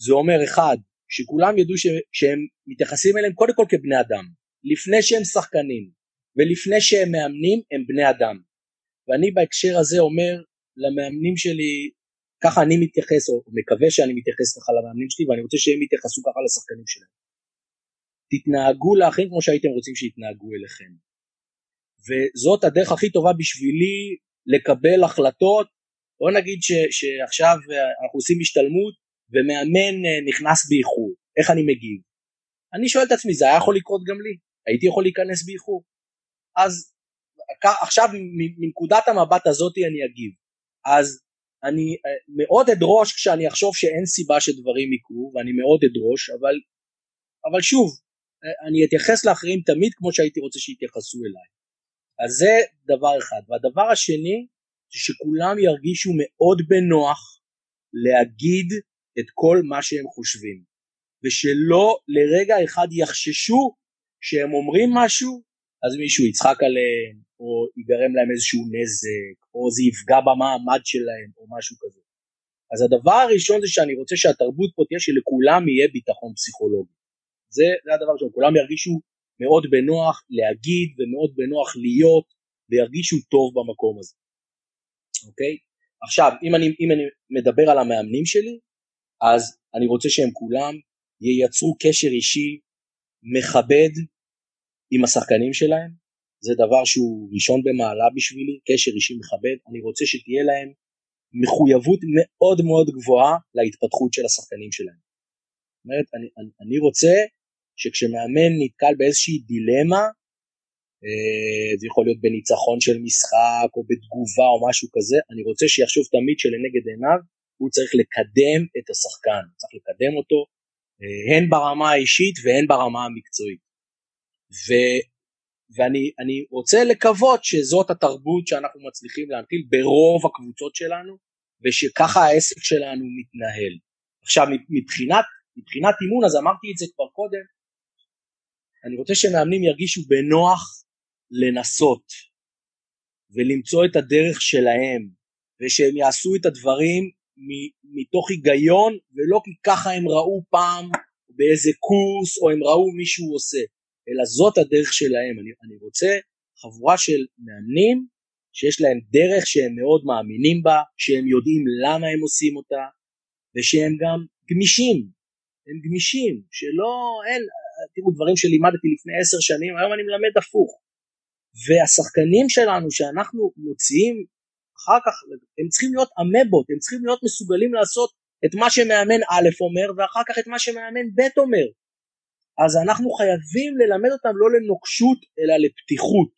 זה אומר אחד, שכולם ידעו ש, שהם מתייחסים אליהם קודם כל כבני אדם, לפני שהם שחקנים ולפני שהם מאמנים הם בני אדם, ואני בהקשר הזה אומר למאמנים שלי, ככה אני מתייחס, או מקווה שאני מתייחס ככה למאמנים שלי, ואני רוצה שהם יתייחסו ככה לשחקנים שלהם. תתנהגו לאחים כמו שהייתם רוצים שיתנהגו אליכם. וזאת הדרך הכי טובה בשבילי לקבל החלטות. בוא נגיד ש, שעכשיו אנחנו עושים השתלמות ומאמן אה, נכנס באיחור, איך אני מגיב? אני שואל את עצמי, זה היה יכול לקרות גם לי, הייתי יכול להיכנס באיחור. אז עכשיו מנקודת המבט הזאת אני אגיב. אז אני אה, מאוד אדרוש כשאני אחשוב שאין סיבה שדברים יקרו, ואני מאוד אדרוש, אבל, אבל שוב, אה, אני אתייחס לאחרים תמיד כמו שהייתי רוצה שיתייחסו אליי. אז זה דבר אחד. והדבר השני, שכולם ירגישו מאוד בנוח להגיד את כל מה שהם חושבים, ושלא לרגע אחד יחששו שהם אומרים משהו, אז מישהו יצחק עליהם, או ייגרם להם איזשהו נזק, או זה יפגע במעמד שלהם, או משהו כזה. אז הדבר הראשון זה שאני רוצה שהתרבות פה תהיה שלכולם יהיה ביטחון פסיכולוגי. זה, זה הדבר ראשון, כולם ירגישו מאוד בנוח להגיד ומאוד בנוח להיות וירגישו טוב במקום הזה, אוקיי? עכשיו, אם אני, אם אני מדבר על המאמנים שלי, אז אני רוצה שהם כולם ייצרו קשר אישי מכבד עם השחקנים שלהם, זה דבר שהוא ראשון במעלה בשבילי, קשר אישי מכבד, אני רוצה שתהיה להם מחויבות מאוד מאוד גבוהה להתפתחות של השחקנים שלהם. זאת אומרת, אני, אני, אני רוצה שכשמאמן נתקל באיזושהי דילמה, אה, זה יכול להיות בניצחון של משחק או בתגובה או משהו כזה, אני רוצה שיחשוב תמיד שלנגד עיניו הוא צריך לקדם את השחקן, צריך לקדם אותו אה, הן ברמה האישית והן ברמה המקצועית. ו, ואני רוצה לקוות שזאת התרבות שאנחנו מצליחים להנחיל ברוב הקבוצות שלנו ושככה העסק שלנו מתנהל. עכשיו מבחינת, מבחינת אימון אז אמרתי את זה כבר קודם אני רוצה שמאמנים ירגישו בנוח לנסות ולמצוא את הדרך שלהם ושהם יעשו את הדברים מתוך היגיון ולא כי ככה הם ראו פעם באיזה קורס או הם ראו מישהו עושה. אלא זאת הדרך שלהם. אני, אני רוצה חבורה של מאמנים שיש להם דרך שהם מאוד מאמינים בה שהם יודעים למה הם עושים אותה ושהם גם גמישים. הם גמישים שלא אין תראו דברים שלימדתי לפני עשר שנים, היום אני מלמד הפוך. והשחקנים שלנו שאנחנו מוציאים אחר כך, הם צריכים להיות אמבות, הם צריכים להיות מסוגלים לעשות את מה שמאמן א' אומר ואחר כך את מה שמאמן ב' אומר. אז אנחנו חייבים ללמד אותם לא לנוקשות אלא לפתיחות.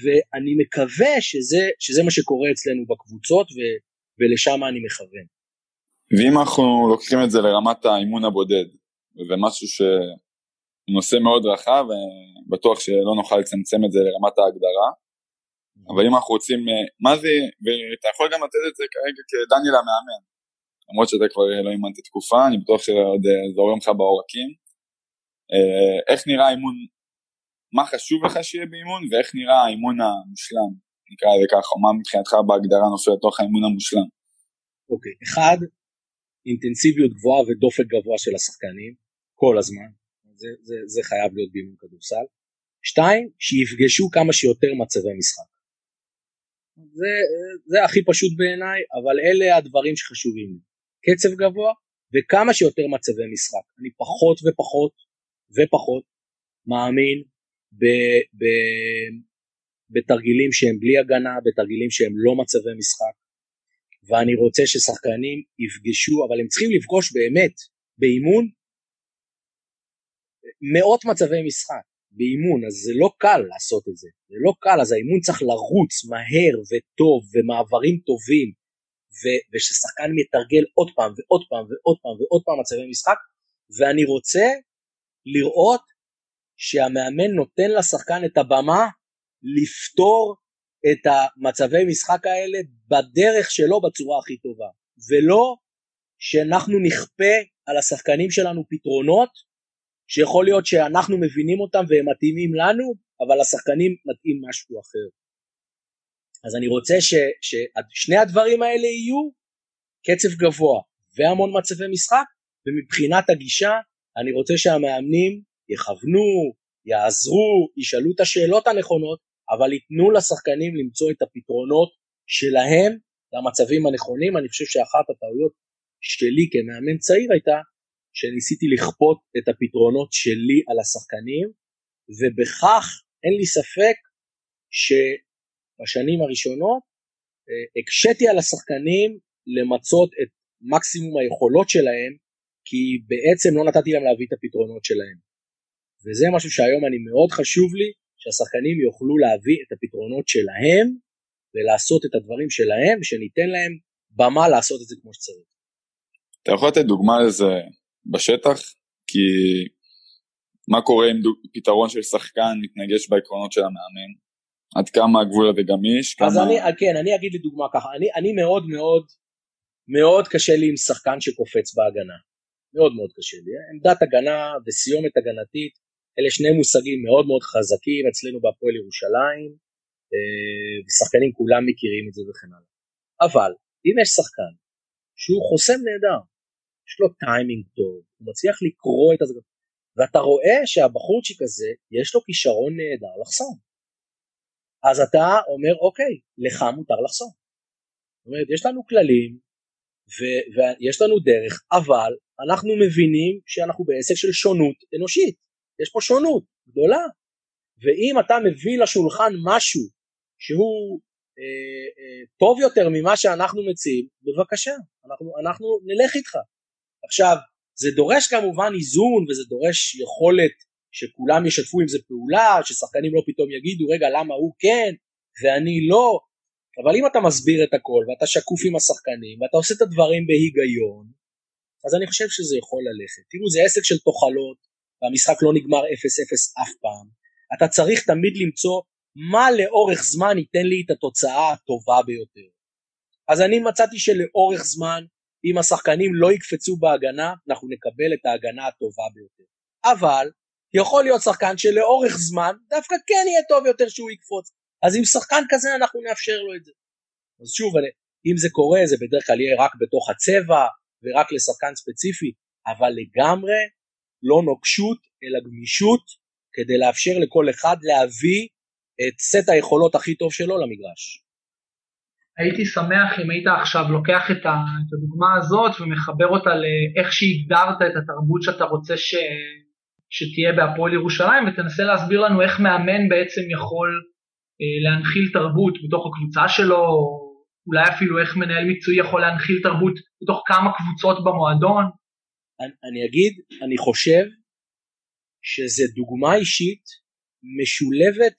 ואני מקווה שזה, שזה מה שקורה אצלנו בקבוצות ו, ולשם אני מכוון. ואם אנחנו לוקחים את זה לרמת האימון הבודד, וזה משהו ש... נושא מאוד רחב, בטוח שלא נוכל לצמצם את זה לרמת ההגדרה, אבל אם אנחנו רוצים, אה, מה זה, ואתה יכול גם לתת את זה כרגע כדניאל המאמן, למרות שאתה כבר לא אימנת תקופה, אני בטוח שעוד אה, זורם לך בעורקים. אה, איך נראה האימון, מה חשוב לך שיהיה באימון, ואיך נראה האימון המושלם, נקרא לזה ככה, מה מבחינתך בהגדרה נופל לתוך האימון המושלם. אוקיי, okay. אחד, אינטנסיביות גבוהה ודופק גבוה של השחקנים, כל הזמן. זה, זה, זה חייב להיות באימון כדורסל. שתיים, שיפגשו כמה שיותר מצבי משחק. זה, זה הכי פשוט בעיניי, אבל אלה הדברים שחשובים. קצב גבוה וכמה שיותר מצבי משחק. אני פחות ופחות ופחות מאמין ב, ב, בתרגילים שהם בלי הגנה, בתרגילים שהם לא מצבי משחק. ואני רוצה ששחקנים יפגשו, אבל הם צריכים לפגוש באמת באימון מאות מצבי משחק באימון, אז זה לא קל לעשות את זה, זה לא קל, אז האימון צריך לרוץ מהר וטוב ומעברים טובים, ו- וששחקן מתרגל עוד פעם ועוד פעם ועוד פעם ועוד פעם מצבי משחק, ואני רוצה לראות שהמאמן נותן לשחקן את הבמה לפתור את המצבי משחק האלה בדרך שלו בצורה הכי טובה, ולא שאנחנו נכפה על השחקנים שלנו פתרונות שיכול להיות שאנחנו מבינים אותם והם מתאימים לנו, אבל השחקנים מתאים משהו אחר. אז אני רוצה ש, ששני הדברים האלה יהיו קצב גבוה והמון מצבי משחק, ומבחינת הגישה אני רוצה שהמאמנים יכוונו, יעזרו, ישאלו את השאלות הנכונות, אבל ייתנו לשחקנים למצוא את הפתרונות שלהם למצבים הנכונים. אני חושב שאחת הטעויות שלי כמאמן צעיר הייתה שניסיתי לכפות את הפתרונות שלי על השחקנים, ובכך אין לי ספק שבשנים הראשונות אה, הקשיתי על השחקנים למצות את מקסימום היכולות שלהם, כי בעצם לא נתתי להם להביא את הפתרונות שלהם. וזה משהו שהיום אני מאוד חשוב לי, שהשחקנים יוכלו להביא את הפתרונות שלהם ולעשות את הדברים שלהם, ושניתן להם במה לעשות את זה כמו שצריך. אתה יכול לתת דוגמה לזה בשטח? כי מה קורה אם פתרון של שחקן מתנגש בעקרונות של המאמן? עד כמה הגבול הזה גמיש? כמה... אז אני, כן, אני אגיד לדוגמה ככה, אני, אני מאוד מאוד, מאוד קשה לי עם שחקן שקופץ בהגנה. מאוד מאוד קשה לי. עמדת הגנה וסיומת הגנתית, אלה שני מושגים מאוד מאוד חזקים אצלנו בהפועל ירושלים, אה, ושחקנים כולם מכירים את זה וכן הלאה. אבל אם יש שחקן שהוא חוסם נהדר, יש לו טיימינג טוב, הוא מצליח לקרוא את הזמן, ואתה רואה שהבחורצ'יק הזה יש לו כישרון נהדר לחסום. אז אתה אומר אוקיי, לך מותר לחסום. זאת אומרת, יש לנו כללים ו- ויש לנו דרך, אבל אנחנו מבינים שאנחנו בעסק של שונות אנושית. יש פה שונות גדולה. ואם אתה מביא לשולחן משהו שהוא אה, אה, טוב יותר ממה שאנחנו מציעים, בבקשה, אנחנו, אנחנו נלך איתך. עכשיו, זה דורש כמובן איזון וזה דורש יכולת שכולם ישתפו עם זה פעולה, ששחקנים לא פתאום יגידו, רגע, למה הוא כן ואני לא, אבל אם אתה מסביר את הכל ואתה שקוף עם השחקנים ואתה עושה את הדברים בהיגיון, אז אני חושב שזה יכול ללכת. תראו, זה עסק של תוחלות, והמשחק לא נגמר 0-0 אף פעם. אתה צריך תמיד למצוא מה לאורך זמן ייתן לי את התוצאה הטובה ביותר. אז אני מצאתי שלאורך זמן, אם השחקנים לא יקפצו בהגנה, אנחנו נקבל את ההגנה הטובה ביותר. אבל יכול להיות שחקן שלאורך זמן דווקא כן יהיה טוב יותר שהוא יקפוץ. אז עם שחקן כזה אנחנו נאפשר לו את זה. אז שוב, אם זה קורה זה בדרך כלל יהיה רק בתוך הצבע ורק לשחקן ספציפי, אבל לגמרי לא נוקשות אלא גמישות כדי לאפשר לכל אחד להביא את סט היכולות הכי טוב שלו למגרש. הייתי שמח אם היית עכשיו לוקח את, הדוגמה הזאת ומחבר אותה לאיך שהגדרת את התרבות שאתה רוצה ש... שתהיה בהפועל ירושלים ותנסה להסביר לנו איך מאמן בעצם יכול אה, להנחיל תרבות בתוך הקבוצה שלו, או אולי אפילו איך מנהל מקצועי יכול להנחיל תרבות בתוך כמה קבוצות במועדון. אני, אני אגיד, אני חושב שזה דוגמה אישית משולבת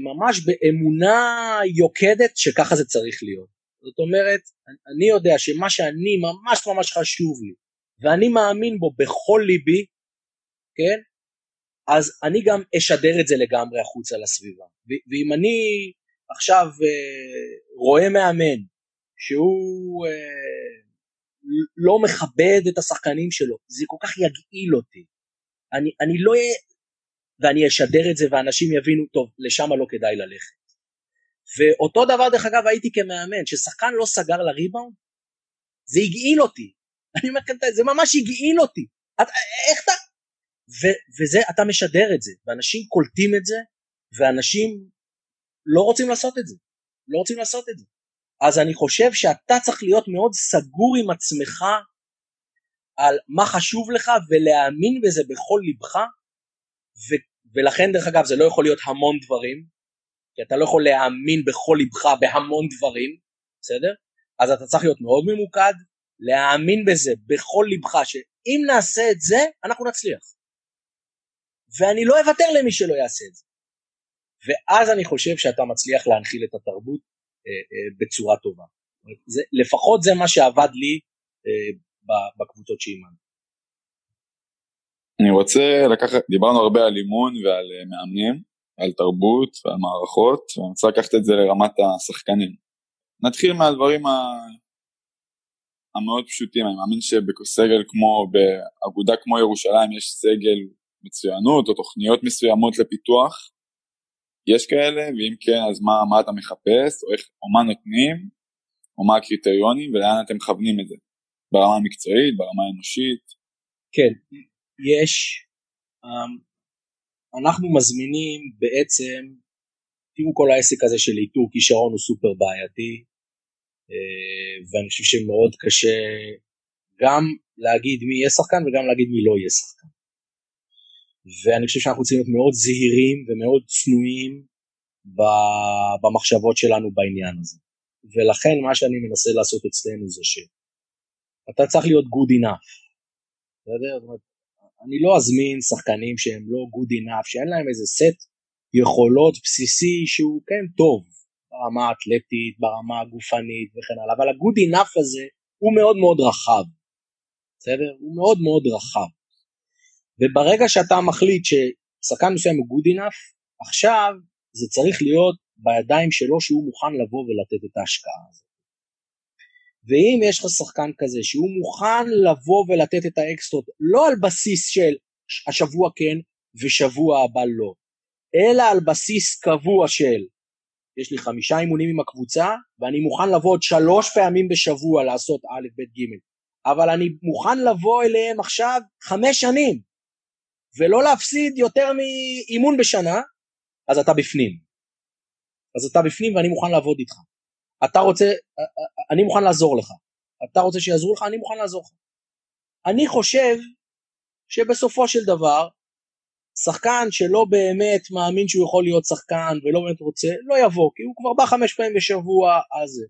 ממש באמונה יוקדת שככה זה צריך להיות. זאת אומרת, אני יודע שמה שאני ממש ממש חשוב לי, ואני מאמין בו בכל ליבי, כן? אז אני גם אשדר את זה לגמרי החוצה לסביבה. ואם אני עכשיו אה, רואה מאמן שהוא אה, לא מכבד את השחקנים שלו, זה כל כך יגעיל אותי. אני, אני לא אהיה ואני אשדר את זה ואנשים יבינו, טוב, לשם לא כדאי ללכת. ואותו דבר דרך אגב הייתי כמאמן, ששחקן לא סגר לריבאונד, זה הגעיל אותי. אני אומר כאן, זה ממש הגעיל אותי. את, איך אתה... ו, וזה, אתה משדר את זה, ואנשים קולטים את זה, ואנשים לא רוצים לעשות את זה. לא רוצים לעשות את זה. אז אני חושב שאתה צריך להיות מאוד סגור עם עצמך על מה חשוב לך ולהאמין בזה בכל ליבך ו, ולכן דרך אגב זה לא יכול להיות המון דברים, כי אתה לא יכול להאמין בכל ליבך בהמון דברים, בסדר? אז אתה צריך להיות מאוד ממוקד, להאמין בזה בכל ליבך, שאם נעשה את זה, אנחנו נצליח. ואני לא אוותר למי שלא יעשה את זה. ואז אני חושב שאתה מצליח להנחיל את התרבות אה, אה, בצורה טובה. זה, לפחות זה מה שעבד לי אה, בקבוצות שאימנו. אני רוצה לקחת, דיברנו הרבה על אימון ועל אה, מאמנים, על תרבות ועל מערכות, ואני רוצה לקחת את זה לרמת השחקנים. נתחיל מהדברים ה... המאוד פשוטים, אני מאמין שבסגל כמו, באגודה כמו ירושלים יש סגל מצוינות או תוכניות מסוימות לפיתוח, יש כאלה, ואם כן אז מה, מה אתה מחפש, או, איך, או מה נותנים, או מה הקריטריונים ולאן אתם מכוונים את זה, ברמה המקצועית, ברמה האנושית. כן, יש, אמ, אנחנו מזמינים בעצם תראו כל העסק הזה של איתור כישרון הוא סופר בעייתי, אה, ואני חושב שמאוד קשה גם להגיד מי יהיה שחקן וגם להגיד מי לא יהיה שחקן. ואני חושב שאנחנו צריכים להיות מאוד זהירים ומאוד צנועים במחשבות שלנו בעניין הזה. ולכן מה שאני מנסה לעשות אצלנו זה שאתה צריך להיות good enough. בסדר? אני לא אזמין שחקנים שהם לא good enough, שאין להם איזה סט יכולות בסיסי שהוא כן טוב ברמה האתלטית, ברמה הגופנית וכן הלאה, אבל ה-good enough הזה הוא מאוד מאוד רחב, בסדר? הוא מאוד מאוד רחב. וברגע שאתה מחליט ששחקן מסוים הוא good enough, עכשיו זה צריך להיות בידיים שלו שהוא מוכן לבוא ולתת את ההשקעה הזאת. ואם יש לך שחקן כזה שהוא מוכן לבוא ולתת את האקסטרות לא על בסיס של השבוע כן ושבוע הבא לא, אלא על בסיס קבוע של יש לי חמישה אימונים עם הקבוצה ואני מוכן לבוא עוד שלוש פעמים בשבוע לעשות א', ב', ג', אבל אני מוכן לבוא אליהם עכשיו חמש שנים ולא להפסיד יותר מאימון בשנה, אז אתה בפנים. אז אתה בפנים ואני מוכן לעבוד איתך. אתה רוצה, אני מוכן לעזור לך. אתה רוצה שיעזרו לך, אני מוכן לעזור לך. אני חושב שבסופו של דבר, שחקן שלא באמת מאמין שהוא יכול להיות שחקן ולא באמת רוצה, לא יבוא, כי הוא כבר בא חמש פעמים בשבוע, אז זה.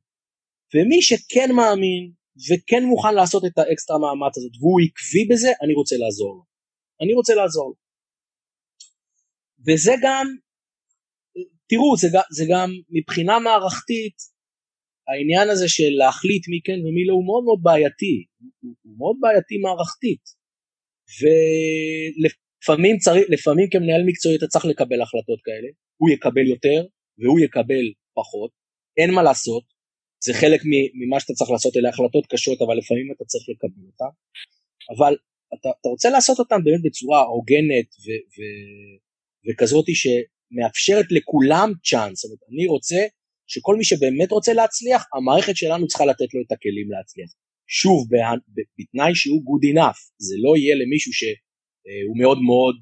ומי שכן מאמין וכן מוכן לעשות את האקסטרה מאמץ הזאת, והוא עקבי בזה, אני רוצה לעזור לו. אני רוצה לעזור לו. וזה גם, תראו, זה, זה גם מבחינה מערכתית, העניין הזה של להחליט מי כן ומי לא הוא מאוד מאוד בעייתי, הוא, מאוד בעייתי מערכתית. ולפעמים צריך, לפעמים כמנהל מקצועי אתה צריך לקבל החלטות כאלה, הוא יקבל יותר והוא יקבל פחות, אין מה לעשות, זה חלק ממה שאתה צריך לעשות, אלה החלטות קשות, אבל לפעמים אתה צריך לקבל אותן, אבל אתה, אתה רוצה לעשות אותן באמת בצורה הוגנת וכזאת שמאפשרת לכולם צ'אנס, זאת אומרת, אני רוצה שכל מי שבאמת רוצה להצליח, המערכת שלנו צריכה לתת לו את הכלים להצליח. שוב, בתנאי שהוא good enough, זה לא יהיה למישהו שהוא מאוד מאוד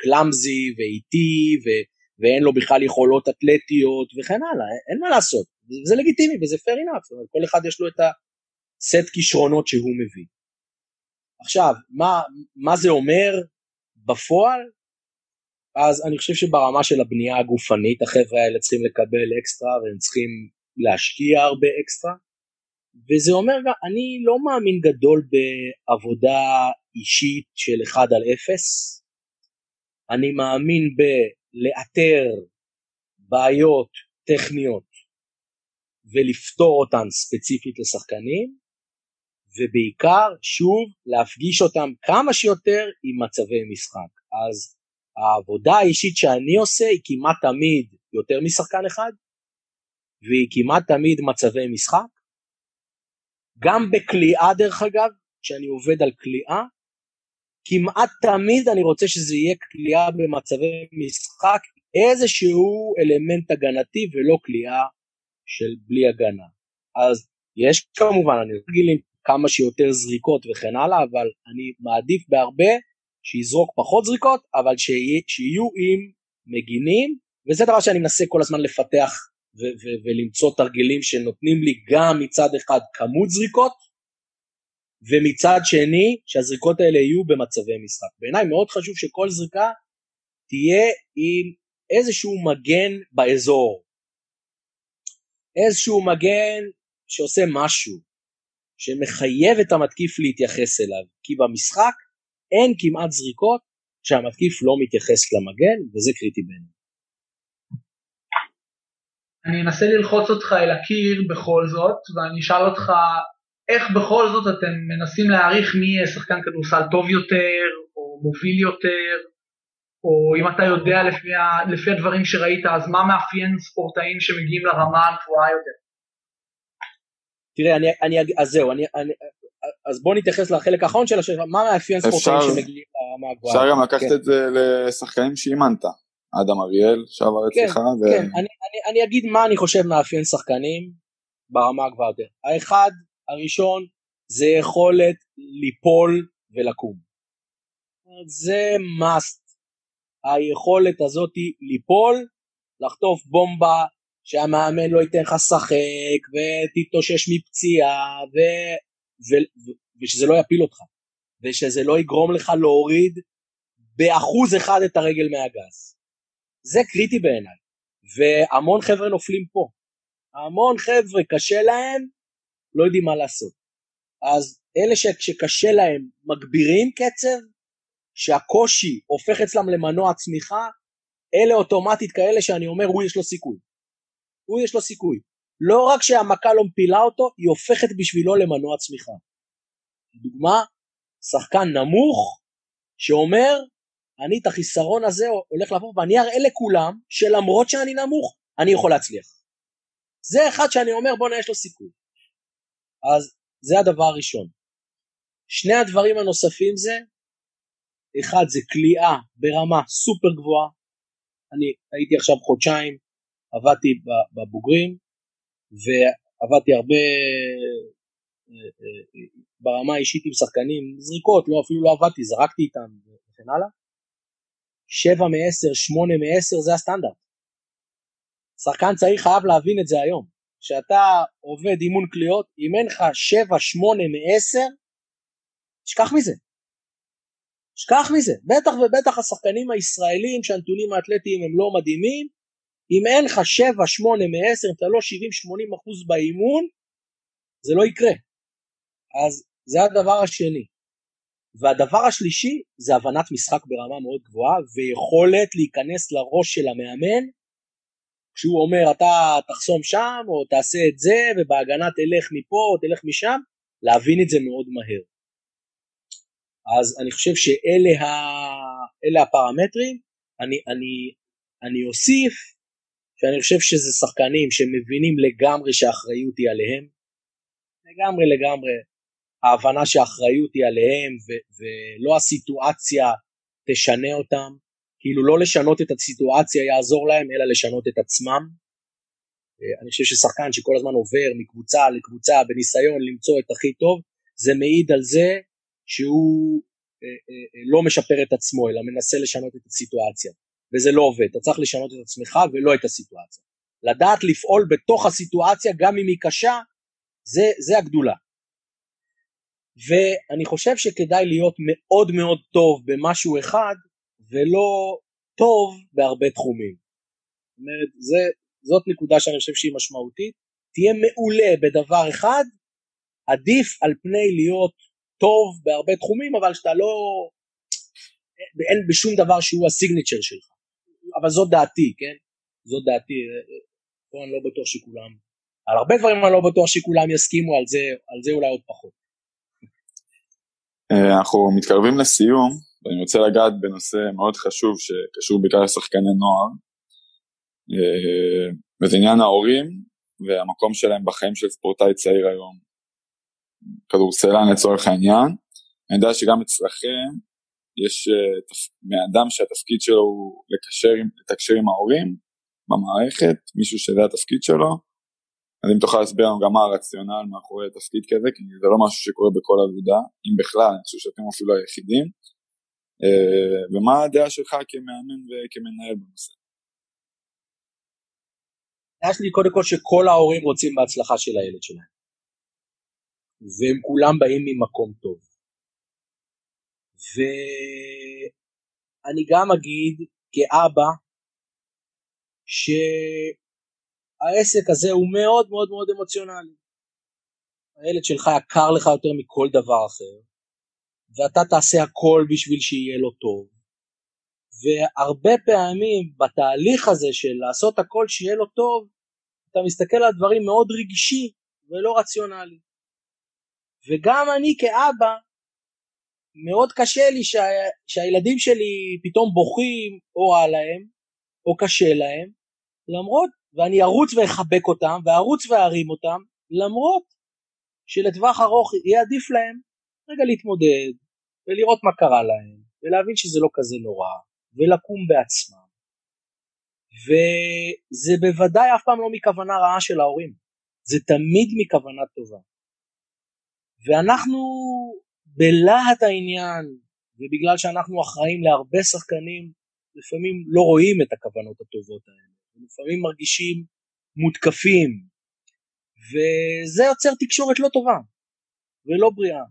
קלאמזי uh, ואיטי ו- ואין לו בכלל יכולות אתלטיות וכן הלאה, אין מה לעשות, זה לגיטימי וזה fair enough, אומרת, כל אחד יש לו את הסט כישרונות שהוא מביא. עכשיו, מה, מה זה אומר בפועל? אז אני חושב שברמה של הבנייה הגופנית החבר'ה האלה צריכים לקבל אקסטרה והם צריכים להשקיע הרבה אקסטרה. וזה אומר גם, אני לא מאמין גדול בעבודה אישית של 1 על 0, אני מאמין בלאתר בעיות טכניות ולפתור אותן ספציפית לשחקנים, ובעיקר, שוב, להפגיש אותם כמה שיותר עם מצבי משחק. אז העבודה האישית שאני עושה היא כמעט תמיד יותר משחקן אחד, והיא כמעט תמיד מצבי משחק. גם בכליאה דרך אגב, כשאני עובד על כליאה, כמעט תמיד אני רוצה שזה יהיה כליאה במצבי משחק, איזשהו אלמנט הגנתי ולא כליאה של בלי הגנה. אז יש כמובן, אני רגיל עם כמה שיותר זריקות וכן הלאה, אבל אני מעדיף בהרבה שיזרוק פחות זריקות, אבל שיה, שיהיו עם מגינים, וזה דבר שאני מנסה כל הזמן לפתח ו- ו- ולמצוא תרגילים שנותנים לי גם מצד אחד כמות זריקות, ומצד שני שהזריקות האלה יהיו במצבי משחק. בעיניי מאוד חשוב שכל זריקה תהיה עם איזשהו מגן באזור. איזשהו מגן שעושה משהו, שמחייב את המתקיף להתייחס אליו, כי במשחק אין כמעט זריקות שהמתקיף לא מתייחס למגן, וזה קריטי בעיניי. אני אנסה ללחוץ אותך אל הקיר בכל זאת, ואני אשאל אותך איך בכל זאת אתם מנסים להעריך מי יהיה שחקן כדורסל טוב יותר, או מוביל יותר, או אם אתה יודע לפי, ה, לפי הדברים שראית, אז מה מאפיין ספורטאים שמגיעים לרמה הגבוהה יותר? תראה, אני, אני, אז זהו, אני, אני, אז בוא נתייחס לחלק האחרון של השאלה, מה מאפיין ספורטאים שמגיעים לרמה הגבוהה? אפשר גם לקחת כן. את זה לשחקנים שאימנת, אדם אריאל שעבר כן, אצלך. ו... כן, אני, אני, אני אגיד מה אני חושב מאפיין שחקנים ברמה הגבוהה יותר. האחד, הראשון, זה יכולת ליפול ולקום. זה must. היכולת הזאת ליפול לחטוף בומבה שהמאמן לא ייתן לך לשחק ותתאושש מפציעה ו... ו... ו... ושזה לא יפיל אותך ושזה לא יגרום לך להוריד באחוז אחד את הרגל מהגז. זה קריטי בעיניי והמון חבר'ה נופלים פה. המון חבר'ה קשה להם לא יודעים מה לעשות. אז אלה שקשה להם מגבירים קצב, שהקושי הופך אצלם למנוע צמיחה, אלה אוטומטית כאלה שאני אומר הוא יש לו סיכוי. הוא יש לו סיכוי. לא רק שהמכה לא מפילה אותו, היא הופכת בשבילו למנוע צמיחה. דוגמה, שחקן נמוך שאומר, אני את החיסרון הזה הולך לבוא ואני אראה לכולם שלמרות שאני נמוך, אני יכול להצליח. זה אחד שאני אומר בואנה יש לו סיכוי. אז זה הדבר הראשון. שני הדברים הנוספים זה, אחד זה כליאה ברמה סופר גבוהה, אני הייתי עכשיו חודשיים, עבדתי בבוגרים ועבדתי הרבה אה, אה, ברמה האישית עם שחקנים, זריקות, לא אפילו לא עבדתי, זרקתי איתם וכן הלאה. שבע מעשר, שמונה מעשר זה הסטנדרט. שחקן צעיר חייב להבין את זה היום. כשאתה עובד אימון קליעות, אם אין לך שבע, שמונה מעשר, תשכח מזה. שכח מזה, בטח ובטח השחקנים הישראלים שהנתונים האתלטיים הם לא מדהימים, אם אין לך 7, 8 מ-10, אם אתה לא 70-80 אחוז באימון, זה לא יקרה. אז זה הדבר השני. והדבר השלישי זה הבנת משחק ברמה מאוד גבוהה ויכולת להיכנס לראש של המאמן כשהוא אומר אתה תחסום שם או תעשה את זה ובהגנה תלך מפה או תלך משם, להבין את זה מאוד מהר. אז אני חושב שאלה הפרמטרים, אני, אני, אני אוסיף שאני חושב שזה שחקנים שמבינים לגמרי שהאחריות היא עליהם, לגמרי לגמרי, ההבנה שהאחריות היא עליהם ו- ולא הסיטואציה תשנה אותם, כאילו לא לשנות את הסיטואציה יעזור להם, אלא לשנות את עצמם. אני חושב ששחקן שכל הזמן עובר מקבוצה לקבוצה בניסיון למצוא את הכי טוב, זה מעיד על זה שהוא אה, אה, אה, לא משפר את עצמו אלא מנסה לשנות את הסיטואציה וזה לא עובד, אתה צריך לשנות את עצמך ולא את הסיטואציה. לדעת לפעול בתוך הסיטואציה גם אם היא קשה זה, זה הגדולה. ואני חושב שכדאי להיות מאוד מאוד טוב במשהו אחד ולא טוב בהרבה תחומים. זאת אומרת, זה, זאת נקודה שאני חושב שהיא משמעותית. תהיה מעולה בדבר אחד, עדיף על פני להיות טוב בהרבה תחומים, אבל שאתה לא... אין בשום דבר שהוא הסיגניצ'ר שלך. אבל זאת דעתי, כן? זאת דעתי. פה אני לא בטוח שכולם... על הרבה דברים אני לא בטוח שכולם יסכימו, על זה, על זה אולי עוד פחות. אה, אנחנו מתקרבים לסיום, ואני רוצה לגעת בנושא מאוד חשוב שקשור בעיקר לשחקני נוער, אה, וזה עניין ההורים והמקום שלהם בחיים של ספורטאי צעיר היום. כדורסלן לצורך העניין, אני יודע שגם אצלכם יש אה, אדם שהתפקיד שלו הוא לקשר, לתקשר עם ההורים במערכת, מישהו שזה התפקיד שלו, אז אם תוכל להסביר לנו גם מה הרציונל מאחורי תפקיד כזה, כי זה לא משהו שקורה בכל עבודה, אם בכלל, אני חושב שאתם אפילו היחידים, אה, ומה הדעה שלך כמאמן וכמנהל בנושא? הדעה שלי קודם כל שכל ההורים רוצים בהצלחה של הילד שלהם. והם כולם באים ממקום טוב. ואני גם אגיד כאבא שהעסק הזה הוא מאוד מאוד מאוד אמוציונלי. הילד שלך יקר לך יותר מכל דבר אחר, ואתה תעשה הכל בשביל שיהיה לו טוב. והרבה פעמים בתהליך הזה של לעשות הכל שיהיה לו טוב, אתה מסתכל על דברים מאוד רגשי ולא רציונלי. וגם אני כאבא, מאוד קשה לי שה, שהילדים שלי פתאום בוכים או רע להם, או קשה להם, למרות, ואני ארוץ ואחבק אותם, וארוץ וארים אותם, למרות שלטווח ארוך יהיה עדיף להם רגע להתמודד, ולראות מה קרה להם, ולהבין שזה לא כזה נורא, ולקום בעצמם. וזה בוודאי אף פעם לא מכוונה רעה של ההורים, זה תמיד מכוונה טובה. ואנחנו בלהט העניין, ובגלל שאנחנו אחראים להרבה שחקנים, לפעמים לא רואים את הכוונות הטובות האלה, לפעמים מרגישים מותקפים, וזה יוצר תקשורת לא טובה ולא בריאה.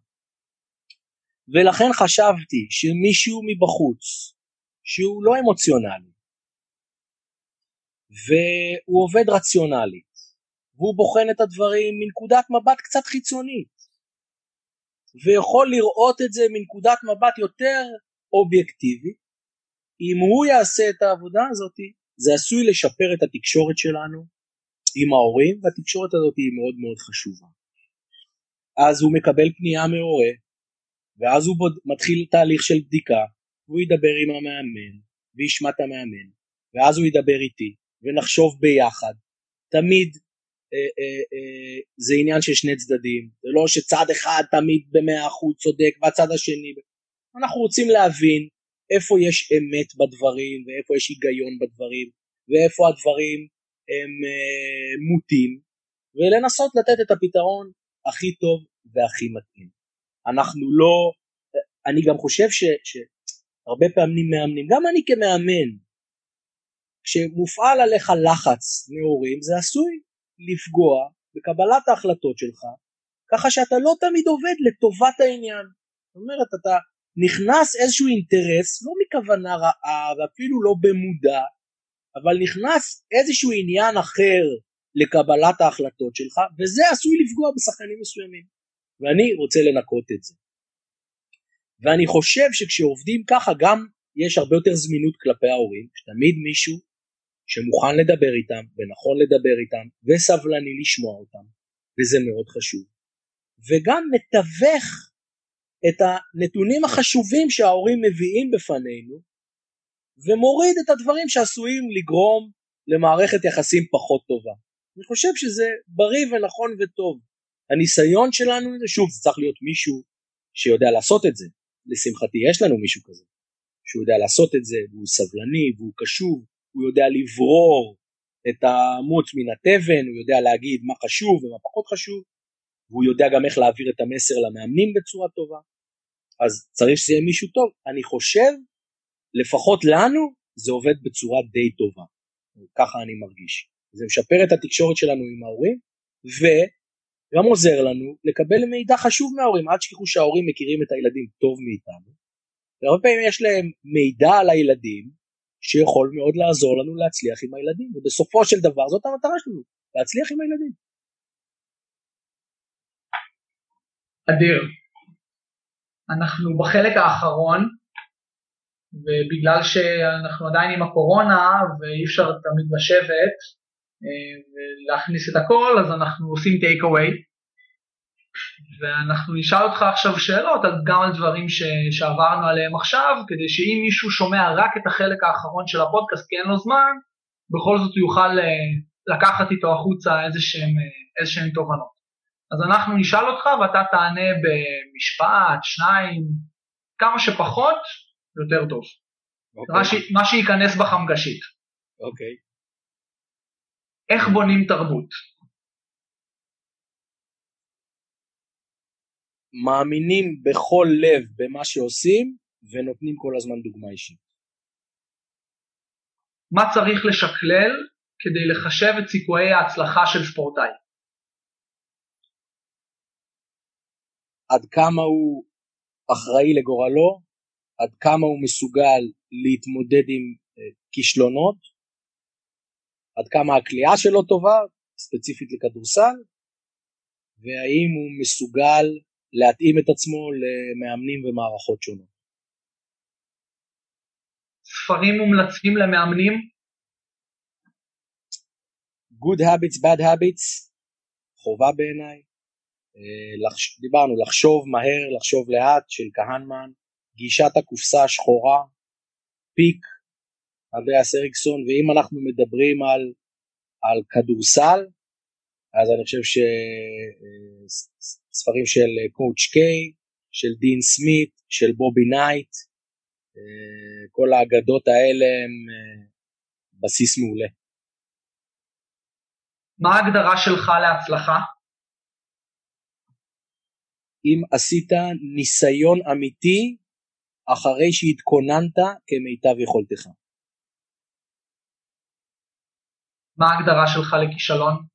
ולכן חשבתי שמישהו מבחוץ, שהוא לא אמוציונלי, והוא עובד רציונלית, והוא בוחן את הדברים מנקודת מבט קצת חיצונית, ויכול לראות את זה מנקודת מבט יותר אובייקטיבית, אם הוא יעשה את העבודה הזאת, זה עשוי לשפר את התקשורת שלנו עם ההורים, והתקשורת הזאת היא מאוד מאוד חשובה. אז הוא מקבל פנייה מהורה, ואז הוא בוד... מתחיל תהליך של בדיקה, והוא ידבר עם המאמן, וישמע את המאמן, ואז הוא ידבר איתי, ונחשוב ביחד. תמיד זה עניין של שני צדדים, זה לא שצד אחד תמיד במאה אחוז צודק והצד השני, אנחנו רוצים להבין איפה יש אמת בדברים ואיפה יש היגיון בדברים ואיפה הדברים הם אה, מוטים ולנסות לתת את הפתרון הכי טוב והכי מתאים. אנחנו לא, אני גם חושב ש, שהרבה פעמים מאמנים, גם אני כמאמן, כשמופעל עליך לחץ נאורים זה עשוי לפגוע בקבלת ההחלטות שלך ככה שאתה לא תמיד עובד לטובת העניין. זאת אומרת אתה נכנס איזשהו אינטרס לא מכוונה רעה ואפילו לא במודע אבל נכנס איזשהו עניין אחר לקבלת ההחלטות שלך וזה עשוי לפגוע בשחקנים מסוימים ואני רוצה לנקות את זה. ואני חושב שכשעובדים ככה גם יש הרבה יותר זמינות כלפי ההורים, שתמיד מישהו שמוכן לדבר איתם ונכון לדבר איתם וסבלני לשמוע אותם וזה מאוד חשוב וגם מתווך את הנתונים החשובים שההורים מביאים בפנינו ומוריד את הדברים שעשויים לגרום למערכת יחסים פחות טובה. אני חושב שזה בריא ונכון וטוב. הניסיון שלנו, שוב, זה צריך להיות מישהו שיודע לעשות את זה. לשמחתי יש לנו מישהו כזה, שהוא יודע לעשות את זה, והוא סבלני, והוא קשוב, הוא יודע לברור את המוץ מן התבן, הוא יודע להגיד מה חשוב ומה פחות חשוב, והוא יודע גם איך להעביר את המסר למאמנים בצורה טובה. אז צריך שזה יהיה מישהו טוב. אני חושב, לפחות לנו, זה עובד בצורה די טובה. ככה אני מרגיש. זה משפר את התקשורת שלנו עם ההורים, וגם עוזר לנו לקבל מידע חשוב מההורים. אל תשכחו שההורים מכירים את הילדים טוב מאיתנו. והרבה פעמים יש להם מידע על הילדים שיכול מאוד לעזור לנו להצליח עם הילדים, ובסופו של דבר זאת המטרה שלנו, להצליח עם הילדים. אדיר. אנחנו בחלק האחרון, ובגלל שאנחנו עדיין עם הקורונה ואי אפשר תמיד לשבת אה, ולהכניס את הכל, אז אנחנו עושים טייק אווי. ואנחנו נשאל אותך עכשיו שאלות גם על דברים ש, שעברנו עליהם עכשיו, כדי שאם מישהו שומע רק את החלק האחרון של הפודקאסט כי אין לו זמן, בכל זאת הוא יוכל אה, לקחת איתו החוצה איזה אה, איזה שהם תובנות. אז אנחנו נשאל אותך ואתה תענה במשפט, שניים, כמה שפחות, יותר טוב. Okay. אוקיי. מה, ש, מה שייכנס בחמגשית. אוקיי. Okay. איך בונים תרבות? מאמינים בכל לב במה שעושים ונותנים כל הזמן דוגמה אישית. מה צריך לשקלל כדי לחשב את סיכויי ההצלחה של ספורטאי? עד כמה הוא אחראי לגורלו, עד כמה הוא מסוגל להתמודד עם אה, כישלונות, עד כמה הכלייה שלו טובה, ספציפית לכדורסל, והאם הוא מסוגל להתאים את עצמו למאמנים ומערכות שונות. ספרים מומלצים למאמנים? Good Habits, Bad Habits, חובה בעיניי. אה. דיברנו לחשוב מהר, לחשוב לאט של כהנמן, גישת הקופסה השחורה, פיק, אנדריאס אריקסון, ואם אנחנו מדברים על, על כדורסל, אז אני חושב שספרים של קואוצ' קיי, של דין סמית, של בובי נייט, כל האגדות האלה הם בסיס מעולה. מה ההגדרה שלך להצלחה? אם עשית ניסיון אמיתי אחרי שהתכוננת כמיטב יכולתך. מה ההגדרה שלך לכישלון?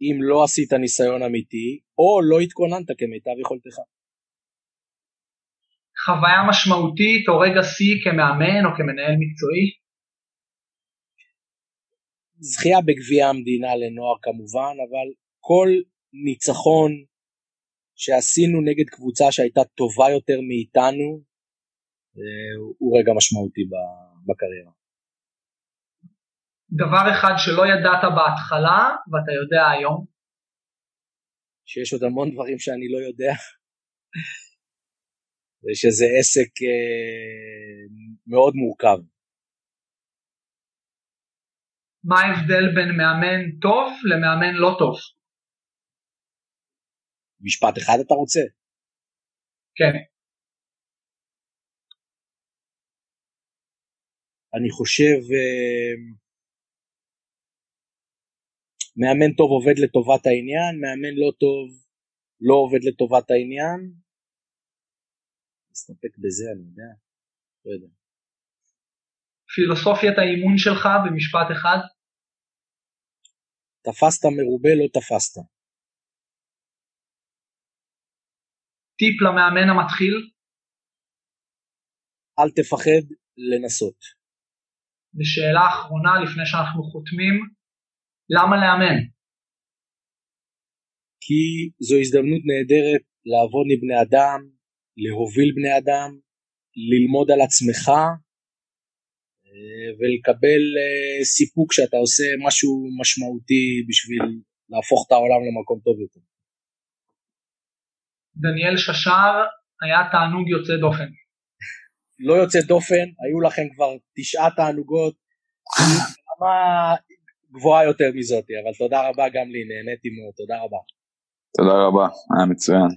אם לא עשית ניסיון אמיתי, או לא התכוננת כמיטב יכולתך. חוויה משמעותית או רגע שיא כמאמן או כמנהל מקצועי? זכייה בגביע המדינה לנוער כמובן, אבל כל ניצחון שעשינו נגד קבוצה שהייתה טובה יותר מאיתנו, אה, הוא רגע משמעותי בקריירה. דבר אחד שלא ידעת בהתחלה ואתה יודע היום? שיש עוד המון דברים שאני לא יודע. [LAUGHS] ושזה עסק אה, מאוד מורכב. מה ההבדל בין מאמן טוב למאמן לא טוב? משפט אחד אתה רוצה? כן. אני חושב אה, מאמן טוב עובד לטובת העניין, מאמן לא טוב לא עובד לטובת העניין. נסתפק בזה, אני יודע. לא יודע. פילוסופיית האימון שלך במשפט אחד? תפסת מרובה, לא תפסת. טיפ למאמן המתחיל? אל תפחד לנסות. ושאלה אחרונה לפני שאנחנו חותמים, למה לאמן? כי זו הזדמנות נהדרת לעבוד עם בני אדם, להוביל בני אדם, ללמוד על עצמך אה, ולקבל אה, סיפוק שאתה עושה משהו משמעותי בשביל להפוך את העולם למקום טוב יותר. דניאל ששר היה תענוג יוצא דופן. לא יוצא דופן, היו לכם כבר תשעה תענוגות, [LAUGHS] גבוהה יותר מזאתי, אבל תודה רבה גם לי, נהניתי מאוד, תודה רבה. תודה רבה, היה מצוין.